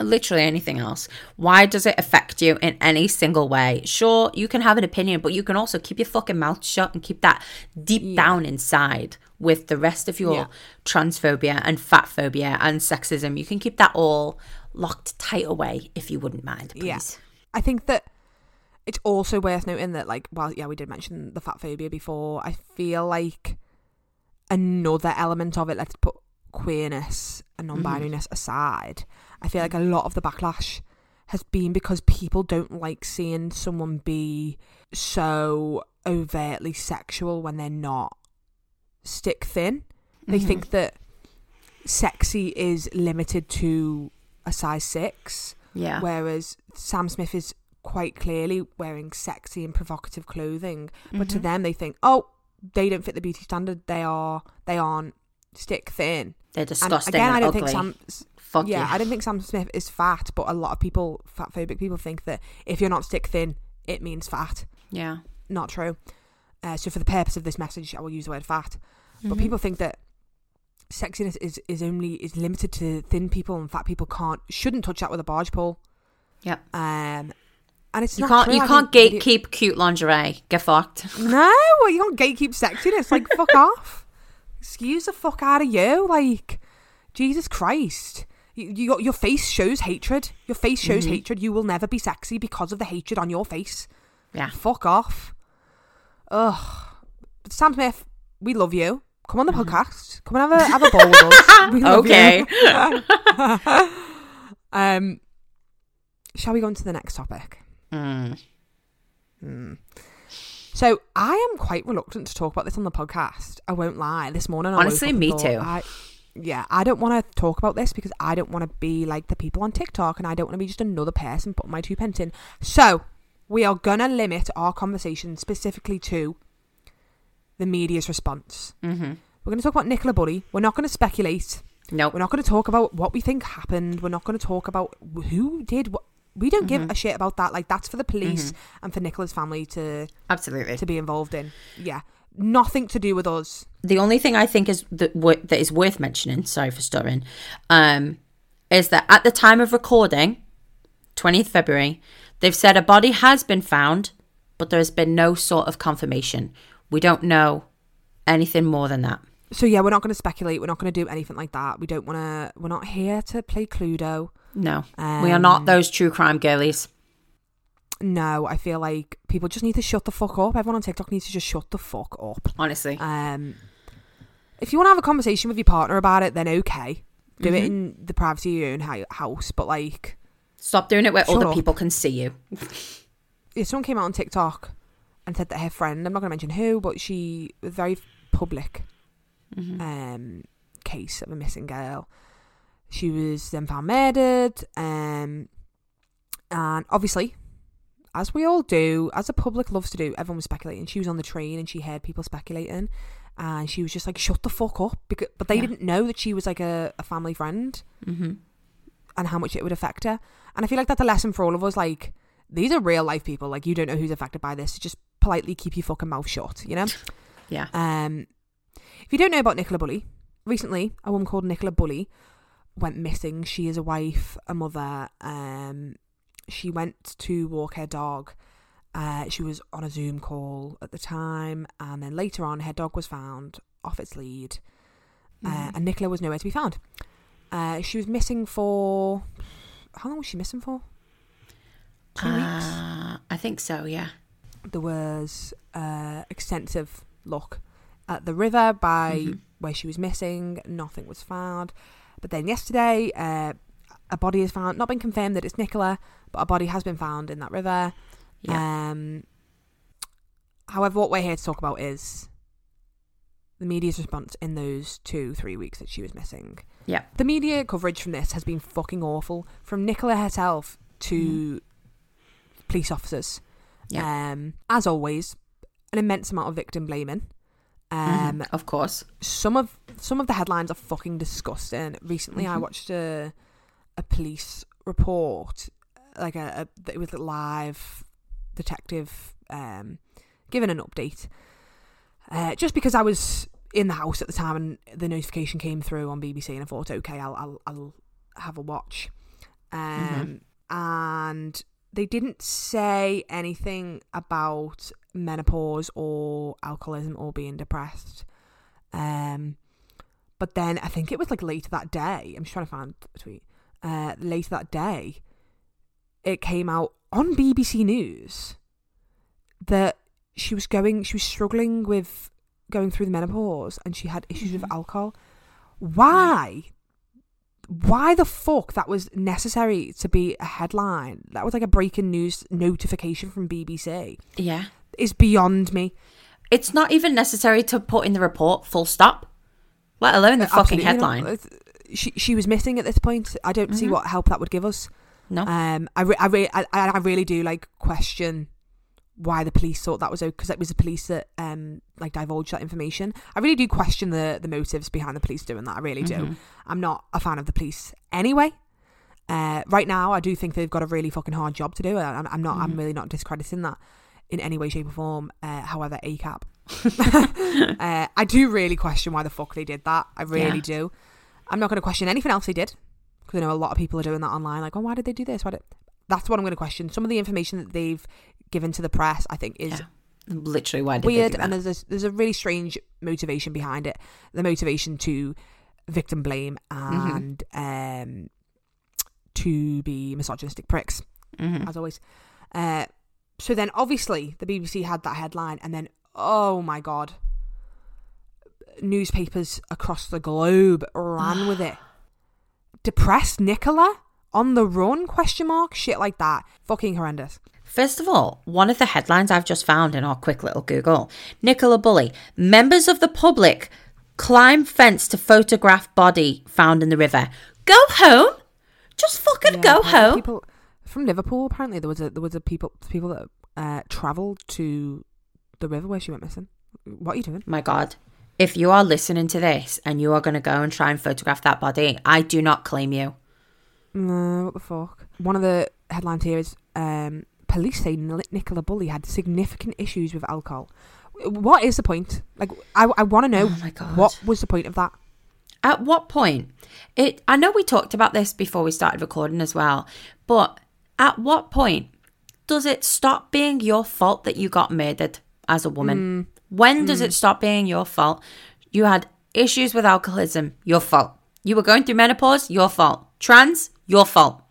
literally anything else. Why does it affect you in any single way? Sure, you can have an opinion, but you can also keep your fucking mouth shut and keep that deep down inside with the rest of your Yeah. transphobia and fat phobia and sexism. You can keep that all locked tight away if you wouldn't mind, please. Yeah. I think that it's also worth noting that, like, well, yeah, we did mention the fat phobia before. I feel like another element of it, let's put queerness and Mm-hmm. non-binariness aside, I feel like a lot of the backlash has been because people don't like seeing someone be so overtly sexual when they're not stick thin. They Mhm. think that sexy is limited to a size six, Yeah. whereas Sam Smith is quite clearly wearing sexy and provocative clothing. But to Mhm. them, they think, oh, they don't fit the beauty standard. They are, they aren't stick thin. They're And disgusting again, and I don't ugly. think Sam. Fuck yeah, you. I don't think Sam Smith is fat, but a lot of people, fat phobic people, think that if you're not stick thin, it means fat. yeah. Not true. Uh, so for the purpose of this message, I will use the word fat. But Mhm. people think that sexiness is, is only is limited to thin people and fat people can't shouldn't touch that with a barge pole. Yep. Um, and it's You not can't. true. You I can't gatekeep cute lingerie. Get fucked. *laughs* No, well, you can't gatekeep sexiness. Like fuck *laughs* off. Excuse the fuck out of you. Like Jesus Christ. You, you, your face shows hatred. Your face shows Mhm. hatred. You will never be sexy because of the hatred on your face. Yeah. Fuck off. Ugh. Sam Smith, we love you. Come on the podcast. Come and have a have a bowl with us. We love Okay. you. um, *laughs* shall we go on to the next topic? Mm. Hmm. So I am quite reluctant to talk about this on the podcast. I won't lie. This morning, I Honestly, me thought, too. I, yeah, I don't want to talk about this because I don't want to be like the people on TikTok, and I don't want to be just another person putting my two pence in. So we are gonna limit our conversation specifically to the media's response. Mm-hmm. We're going to talk about Nicola Bulley. We're not going to speculate. Nope. We're not going to talk about what we think happened. We're not going to talk about who did what. We don't give Mhm. a shit about that. Like that's for the police Mhm. and for Nicola's family to Absolutely. to be involved in. Yeah, nothing to do with us. the only thing I think is that, that is worth mentioning, sorry for stuttering, um, is that at the time of recording, 20th February, they've said a body has been found, but there has been no sort of confirmation. We don't know anything more than that. So yeah, we're not going to speculate. We're not going to do anything like that. We don't want to. We're not here to play Cluedo. No, Um, we are not those true crime girlies. No, I feel like people just need to shut the fuck up. Everyone on TikTok needs to just shut the fuck up. Honestly, Um, if you want to have a conversation with your partner about it, then okay, do it Mhm. in the privacy of your own house. But like, stop doing it where other up. people can see you. if someone came out on TikTok and said that her friend, I'm not going to mention who, but she was very public Mhm. um, case of a missing girl. She was then found murdered, um, and obviously, as we all do, as the public loves to do, everyone was speculating. She was on the train and she heard people speculating, and she was just like, "Shut the fuck up!" Because, but they Yeah. didn't know that she was like a, a family friend Mhm. and how much it would affect her. And I feel like that's a lesson for all of us. Like, these are real life people. Like, you don't know who's affected by this. Just politely keep your fucking mouth shut. You know. Yeah. Um, if you don't know about Nicola Bulley, recently a woman called Nicola Bulley went missing. She is a wife, a mother. Um, she went to walk her dog. Uh, she was on a Zoom call at the time, and then later on, her dog was found off its lead, uh, Mhm. and Nicola was nowhere to be found. Uh, she was missing for how long was she missing for? Two weeks. Uh, I think so. Yeah. There was uh, extensive look at the river by Mhm. where she was missing. Nothing was found. But then yesterday, uh, a body is found. Not been confirmed that it's Nicola, but a body has been found in that river. Yeah. Um, however, what we're here to talk about is the media's response in those two, three weeks that she was missing. Yeah. The media coverage from this has been fucking awful. From Nicola herself to police officers. Yeah. Um, as always, an immense amount of victim blaming. Um, Mhm. Of course. some of some of the headlines are fucking disgusting. Recently, I Mhm. watched a a police report, like a, a it was a live detective um, giving an update. Uh, just because I was in the house at the time and the notification came through on BBC, and I thought, okay, I'll I'll, I'll have a watch. Um, and they didn't say anything about menopause or alcoholism or being depressed. Um, but then I think it was like later that day. I'm just trying to find a tweet. Uh, later that day, it came out on BBC News that she was going, she was struggling with going through the menopause, and she had issues with Mhm. alcohol. why? Why the fuck that was necessary to be a headline? That was like a breaking news notification from BBC. Yeah. Is beyond me. It's not even necessary to put in the report full stop, let alone the fucking Absolutely not. headline. She she was missing at this point. I don't see what help that would give us. No. Um, I re- I, re- I I really do like question why the police thought that was because it was the police that um like divulged that information. I really do question the the motives behind the police doing that. I really do. Mhm. I'm not a fan of the police anyway. Uh, right now, I do think they've got a really fucking hard job to do. and I'm, I'm not. I'm Mhm. really not discrediting that in any way, shape, or form. Uh, however, ACAB. *laughs* *laughs* uh, I do really question why the fuck they did that. I really Yeah. do. I'm not going to question anything else they did because I know a lot of people are doing that online. Like, oh, why did they do this? Why did... That's what I'm going to question. Some of the information that they've given to the press, I think, is Yeah. Literally, why did weird and there's a, there's a really strange motivation behind it. The motivation to victim blame Mm-hmm. and um to be misogynistic pricks Mhm. as always. Uh so then obviously the bbc had that headline and then oh my god newspapers across the globe ran with it. *sighs* Depressed nicola? On the run? Question mark? Shit like that. Fucking horrendous First of all, one of the headlines I've just found in our quick little Google Nicola Bulley, members of the public climb fence to photograph body found in the river. Go home. Just fucking Yeah, go home. People from Liverpool. Apparently, there was a there was a people people that uh, travelled to the river where she went missing. What are you doing? My God. If you are listening to this and you are going to go and try and photograph that body, I do not claim you. No, what the fuck? One of the headlines here is um, police say Ni- Nicola Bulley had significant issues with alcohol. What is the point? Like, I I want to know Oh what was the point of that? At what point? It I know we talked about this before we started recording as well, but at what point does it stop being your fault that you got murdered as a woman? Mm. When does mm. it stop being your fault? You had issues with alcoholism, your fault. You were going through menopause, your fault. Trans, your fault.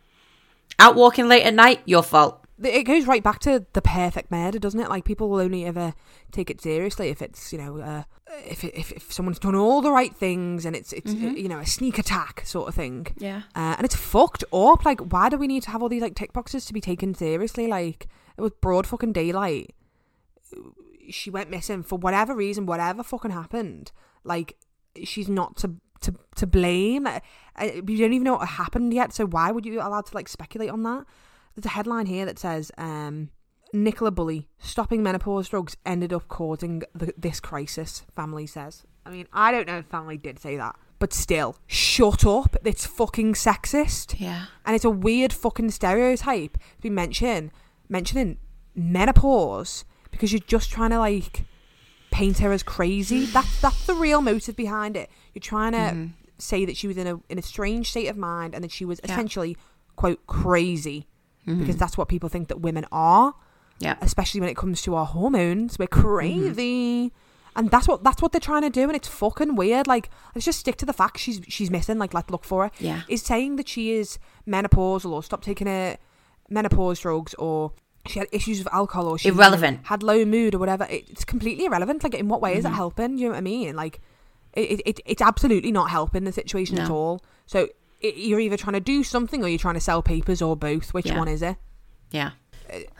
Out walking late at night, your fault. It goes right back to the perfect murder, doesn't it? Like people will only ever take it seriously if it's you know uh, if, if if someone's done all the right things and it's it's you know a sneak attack sort of thing. Yeah. Uh, and it's fucked up. Like, why do we need to have all these like tick boxes to be taken seriously? Like, it was broad fucking daylight. She went missing for whatever reason, whatever fucking happened. Like, she's not to to to blame. Uh, uh, We don't even know what happened yet. So why would you be allowed to like speculate on that? There's a headline here that says, um, "Nicola Bulley stopping menopause drugs ended up causing the, this crisis." Family says. I mean, I don't know if family did say that, but still, shut up. It's fucking sexist, Yeah. and it's a weird fucking stereotype to be mention mentioning menopause because you're just trying to like paint her as crazy. *sighs* That's that's the real motive behind it. You're trying to Mhm. say that she was in a in a strange state of mind and that she was Yeah. essentially quote crazy Mhm. because that's what people think that women are, yeah. especially when it comes to our hormones. We're crazy. And that's what that's what they're trying to do, and it's fucking weird. Like, let's just stick to the facts. She's she's missing. Like, let's look for her. Yeah. Is saying that she is menopausal or stop taking her menopause drugs or she had issues with alcohol or she Irrelevant. had low mood or whatever. It's completely irrelevant. Like, in what way is it Mhm. helping? Do you know what I mean? Like, it, it it's absolutely not helping the situation at all. So it, you're either trying to do something or you're trying to sell papers or both. Which Yeah. one is it? Yeah.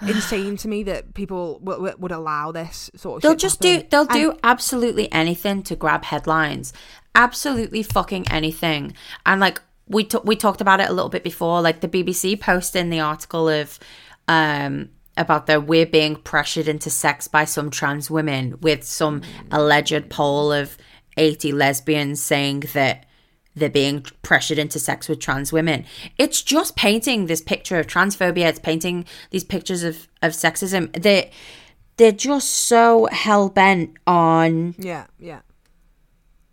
Insane to me that people w- w- would allow this sort of. They'll just do they'll And- do absolutely anything to grab headlines. Absolutely fucking anything. And like we t- we talked about it a little bit before like the BBC posting the article of um about the we're being pressured into sex by some trans women with some alleged poll of 80 lesbians saying that they're being pressured into sex with trans women. It's just painting this picture of transphobia. It's painting these pictures of, of sexism. They they're just so hell bent on Yeah, yeah.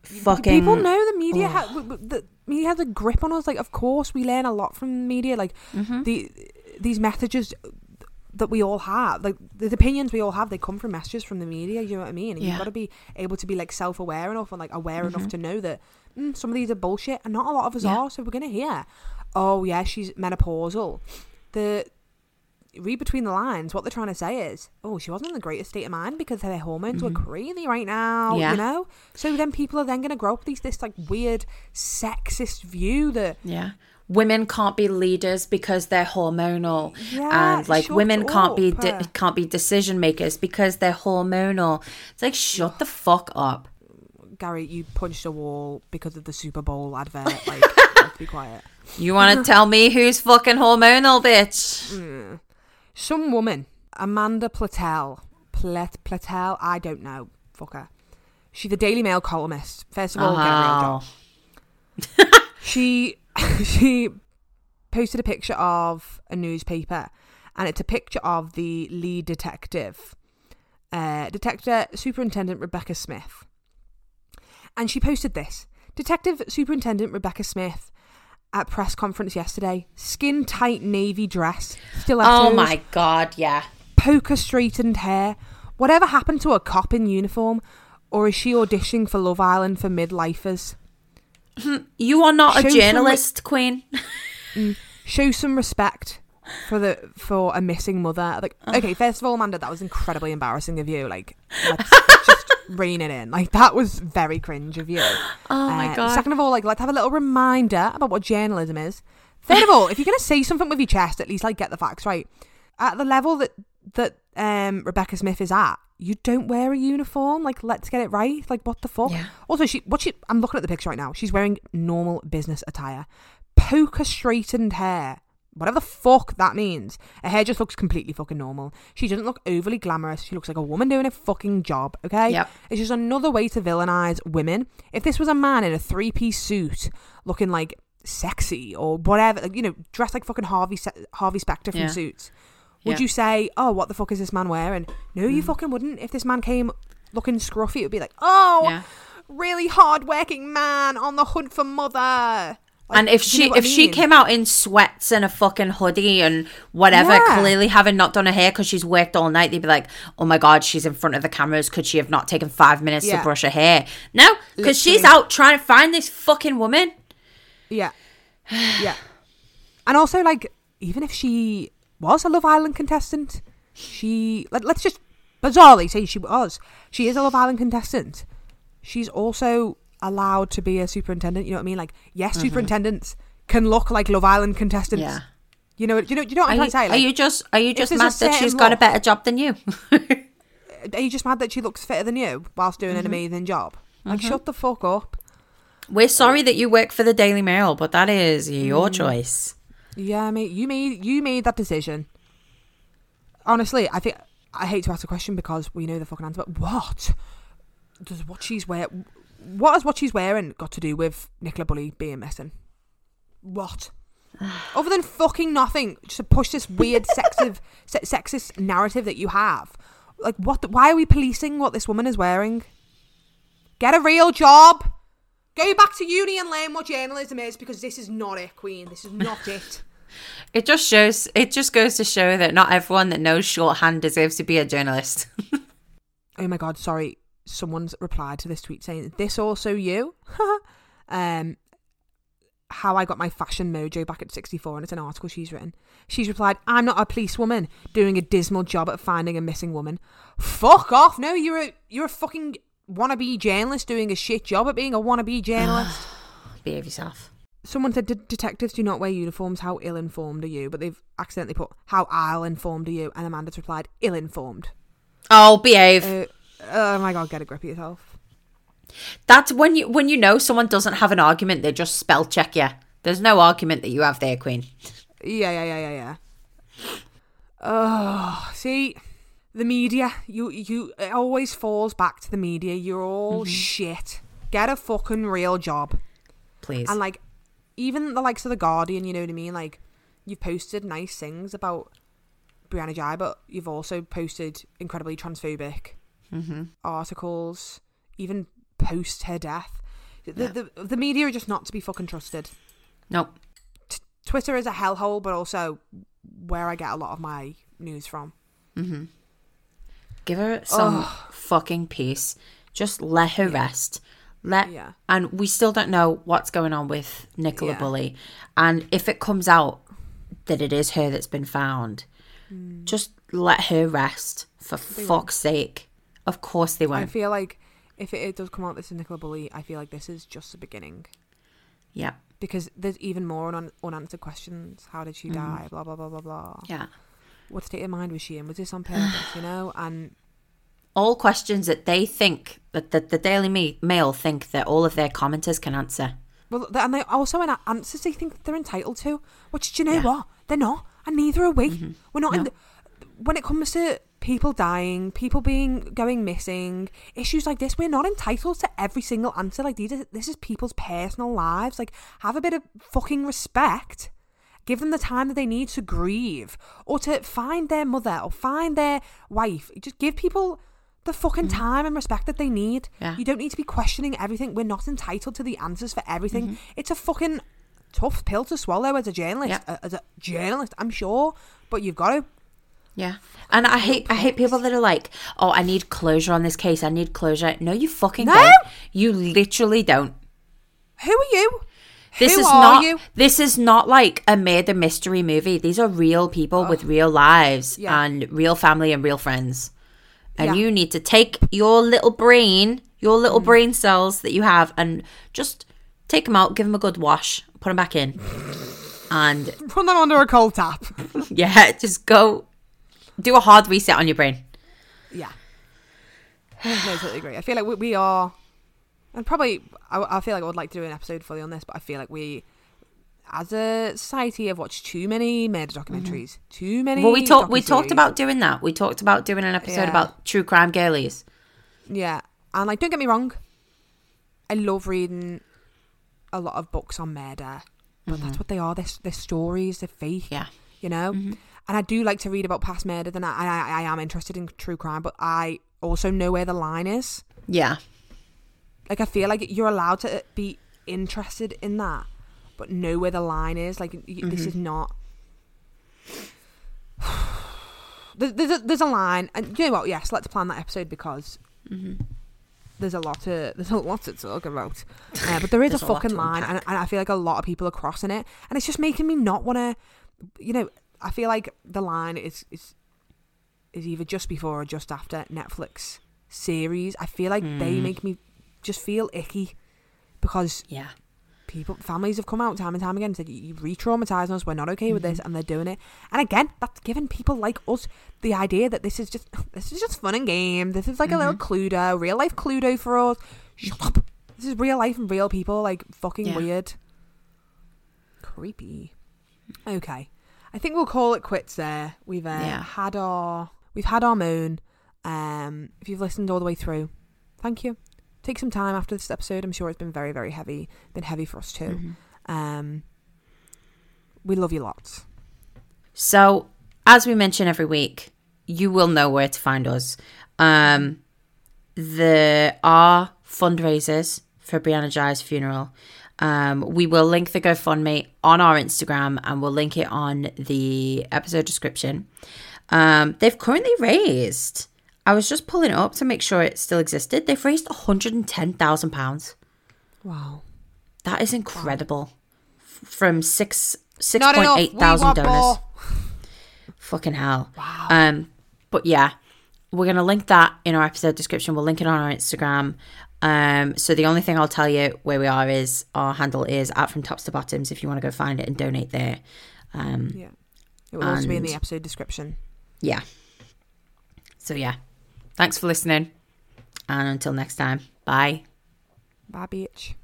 fucking. People know the media. Ha- the media has a grip on us. Like, of course, we learn a lot from media. Like Mm-hmm. the these messages that we all have, like the opinions we all have, they come from messages from the media. You know what I mean? And Yeah. You've got to be able to be like self aware enough and like aware enough Mhm. to know that mm, some of these are bullshit, and not a lot of us Yeah. are. So we're gonna hear, oh yeah, she's menopausal. The read between the lines. What they're trying to say is, oh, she wasn't in the greatest state of mind because her hormones were crazy right now. Mm-hmm. Yeah. You know. So then people are then going to grow up with these this like weird sexist view that Yeah. Women can't be leaders because they're hormonal, Yeah, and like women can't be de- can't be decision makers because they're hormonal. It's like shut the fuck up. Gary, you punched a wall because of the Super Bowl advert. *laughs* Like, let's be quiet. You want to *laughs* tell me who's fucking hormonal, bitch? Some woman, Amanda Platell, Plet, Platell, I don't know, fuck her. She's a Daily Mail columnist. First of all, get a real job. Oh. *laughs* she she posted a picture of a newspaper and it's a picture of the lead detective uh, detective superintendent rebecca smith and she posted this. Detective superintendent rebecca smith at press conference yesterday. Skin tight navy dress. Stilettos Oh my god, yeah. poker straightened hair. Whatever happened to a cop in uniform? Or is she auditioning for love island for midlifers? *laughs* You are not Show a some re- journalist, Queen. *laughs* Mm. show some respect for the for a missing mother. Like, okay, first of all, Amanda, that was incredibly embarrassing of you. Like, let's *laughs* just rein it in. Like, that was very cringe of you. *gasps* Oh my Uh, god. Second of all, like, let's have a little reminder about what journalism is. Third of all, if you're gonna say something with your chest, at least like get the facts right. At the level that that um Rebecca Smith is at, you don't wear a uniform. Like, let's get it right. Like, what the fuck? Yeah. Also, she what she I'm looking at the picture right now. She's wearing normal business attire, poker straightened hair. Whatever the fuck that means. Her hair just looks completely fucking normal. She doesn't look overly glamorous. She looks like a woman doing a fucking job, okay? Yep. It's just another way to villainize women. If this was a man in a three piece suit looking like sexy or whatever, like, you know, dressed like fucking Harvey Se- Harvey Specter from Yeah. Suits, would Yeah. you say, oh, what the fuck is this man wearing? No, Mm. you fucking wouldn't. If this man came looking scruffy, it would be like, oh, Yeah. really hard working man on the hunt for mother. Like, and if do you she know if I she came out in sweats and a fucking hoodie and whatever, Yeah. clearly having not done her hair because she's worked all night, they'd be like, "Oh my god, she's in front of the cameras. Could she have not taken five minutes Yeah. to brush her hair?" No, because she's out trying to find this fucking woman. Yeah. *sighs* Yeah. And also, like, even if she was a Love Island contestant, she. Let, let's just bizarrely say she was. She is a Love Island contestant. She's also allowed to be a superintendent. You know what I mean? Like, yes, superintendents can look like Love Island contestants. Yeah. You know, you know, you know what Are I'm you, trying to say? are you just are you just a mad that she's certain got a better job than you? *laughs* are you just mad that she looks fitter than you whilst doing Mm-hmm. an amazing job? Like, shut the fuck up. We're sorry that you work for the Daily Mail, but that is your Mm. choice. Yeah, mate, you made you made that decision. Honestly, I think I hate to ask the question because we know the fucking answer. But what does what she's wear? What has what she's wearing got to do with Nicola Bulley being missing? What? *sighs* Other than fucking nothing, just to push this weird sexist, *laughs* se- sexist narrative that you have. Like, what? The, why are we policing what this woman is wearing? Get a real job. Go back to uni and learn what journalism is because this is not it, Queen. This is not *laughs* it. It just shows. It just goes to show that not everyone that knows shorthand deserves to be a journalist. *laughs* oh my god, sorry. Someone's replied to this tweet saying, This also you? *laughs* um how I got my fashion mojo back at 64 and it's an article she's written. She's replied, I'm not a policewoman doing a dismal job at finding a missing woman. Fuck off. No, you're a you're a fucking wannabe journalist doing a shit job at being a wannabe *sighs* journalist. Behave yourself. Someone said, "De- detectives do not wear uniforms. How ill informed are you? But they've accidentally put, how ill informed are you? And Amanda's replied, ill informed. Oh, behave. Uh, oh my god, get a grip of yourself. That's when you when you know someone doesn't have an argument, they just spell check you. There's no argument that you have there, Queen. Yeah, yeah, yeah, yeah, yeah. Oh, see, the media. You, you. It always falls back to the media. You're all mm-hmm. shit. Get a fucking real job. Please. And like, even the likes of the Guardian. You know what I mean? Like, you've posted nice things about Brianna Ghey, but you've also posted incredibly transphobic mm-hmm. articles, even post her death. The, Yeah. the the media are just not to be fucking trusted. Nope. Twitter is a hellhole, but also where I get a lot of my news from. Mm-hmm. Give her some fucking peace. Just let her rest. Let Yeah. and we still don't know what's going on with Nicola Yeah. Bulley. And if it comes out that it is her that's been found, Just let her rest, for fuck's sake. Of course they won't. I feel like if it, it does come out this is Nicola Bulley, I feel like this is just the beginning Yeah, because there's even more un- unanswered questions. How did she Mm. die? Blah blah blah blah blah. yeah. What state of mind was she in? Was this on purpose? you know, *sighs* and All questions that they think, that, that the Daily Mail think that all of their commenters can answer. well, and they also in answers they think they're entitled to. Which do you know Yeah. Mm-hmm. what? They're not, and neither are we. We're not. In No. the, when it comes to people dying, people being going missing, issues like this, we're not entitled to every single answer. Like these, are, this is people's personal lives. Like have a bit of fucking respect. Give them the time that they need to grieve or to find their mother or find their wife. Just give people the fucking time and respect that they need. Mm-hmm. Yeah. You don't need to be questioning everything. We're not entitled to the answers for everything. Mm-hmm. It's a fucking tough pill to swallow as a journalist. As a journalist, I'm sure, but you've got to. Yeah. And I hate I hate people that are like, "Oh, I need closure on this case. I need closure." No, you fucking No! don't. You literally don't. Who are you? This Who is are not you? this is not like a murder mystery movie. These are real people with real lives Yeah. and real family and real friends. And Yeah. you need to take your little brain, your Mm. little brain cells that you have and just take them out, give them a good wash, put them back in. And put them under a cold tap. *laughs* yeah, just go do a hard reset on your brain. Yeah. No, I totally agree. I feel like we, we are, and probably I, I feel like I would like to do an episode fully on this, but I feel like we, as a society, have watched too many murder documentaries. Too many. Mm-hmm. Well, we talked we talked about doing that. We talked about doing an episode Yeah. about true crime girlies. Yeah, and like, don't get me wrong, I love reading a lot of books on murder, but that's what they are. They're, they're stories. They're fake. Mm-hmm. Yeah. you know. And I do like to read about past murder, and I, I I am interested in true crime, but I also know where the line is. Yeah. Like I feel like you're allowed to be interested in that, but know where the line is. Like y this is not. *sighs* There's there's a, there's a line, and you know what? Yes, let's plan that episode because there's a lot to there's a lot to talk about. Uh, but there is a *laughs* There's a fucking line, and, and I feel like a lot of people are crossing it, and it's just making me not want to. You know, I feel like the line is is is either just before or just after Netflix series. I feel like they Hmm. make me just feel icky because Yeah. people families have come out time and time again and said you re-traumatizing us. We're not okay with this and they're doing it. And again that's giving people like us the idea that this is just *laughs* this is just fun and game. This is like a little cluedo real life cluedo for us. Shut up. This is real life and real people like fucking Yeah. weird. Creepy. Okay i think we'll call it quits there we've uh, Yeah. had our we've had our moan um if you've listened all the way through thank you take some time after this episode i'm sure it's been very very heavy been heavy for us too Mm-hmm. um we love you lots So, as we mention every week, you will know where to find us. Um, there are fundraisers for Brianna Ghey's funeral. Um, we will link the GoFundMe on our Instagram and we'll link it on the episode description. Um, they've currently raised, I was just pulling it up to make sure it still existed. They've raised £110,000. wow That is incredible. F- From six six point eight thousand donors. more. Fucking hell. Wow. Um, but yeah, we're gonna link that in our episode description. We'll link it on our Instagram. Um, so the only thing I'll tell you where we are is our handle is at from tops to bottoms. If you want to go find it and donate there. Um, yeah it will also be in the episode description yeah. So yeah, thanks for listening, and until next time, bye. bye bitch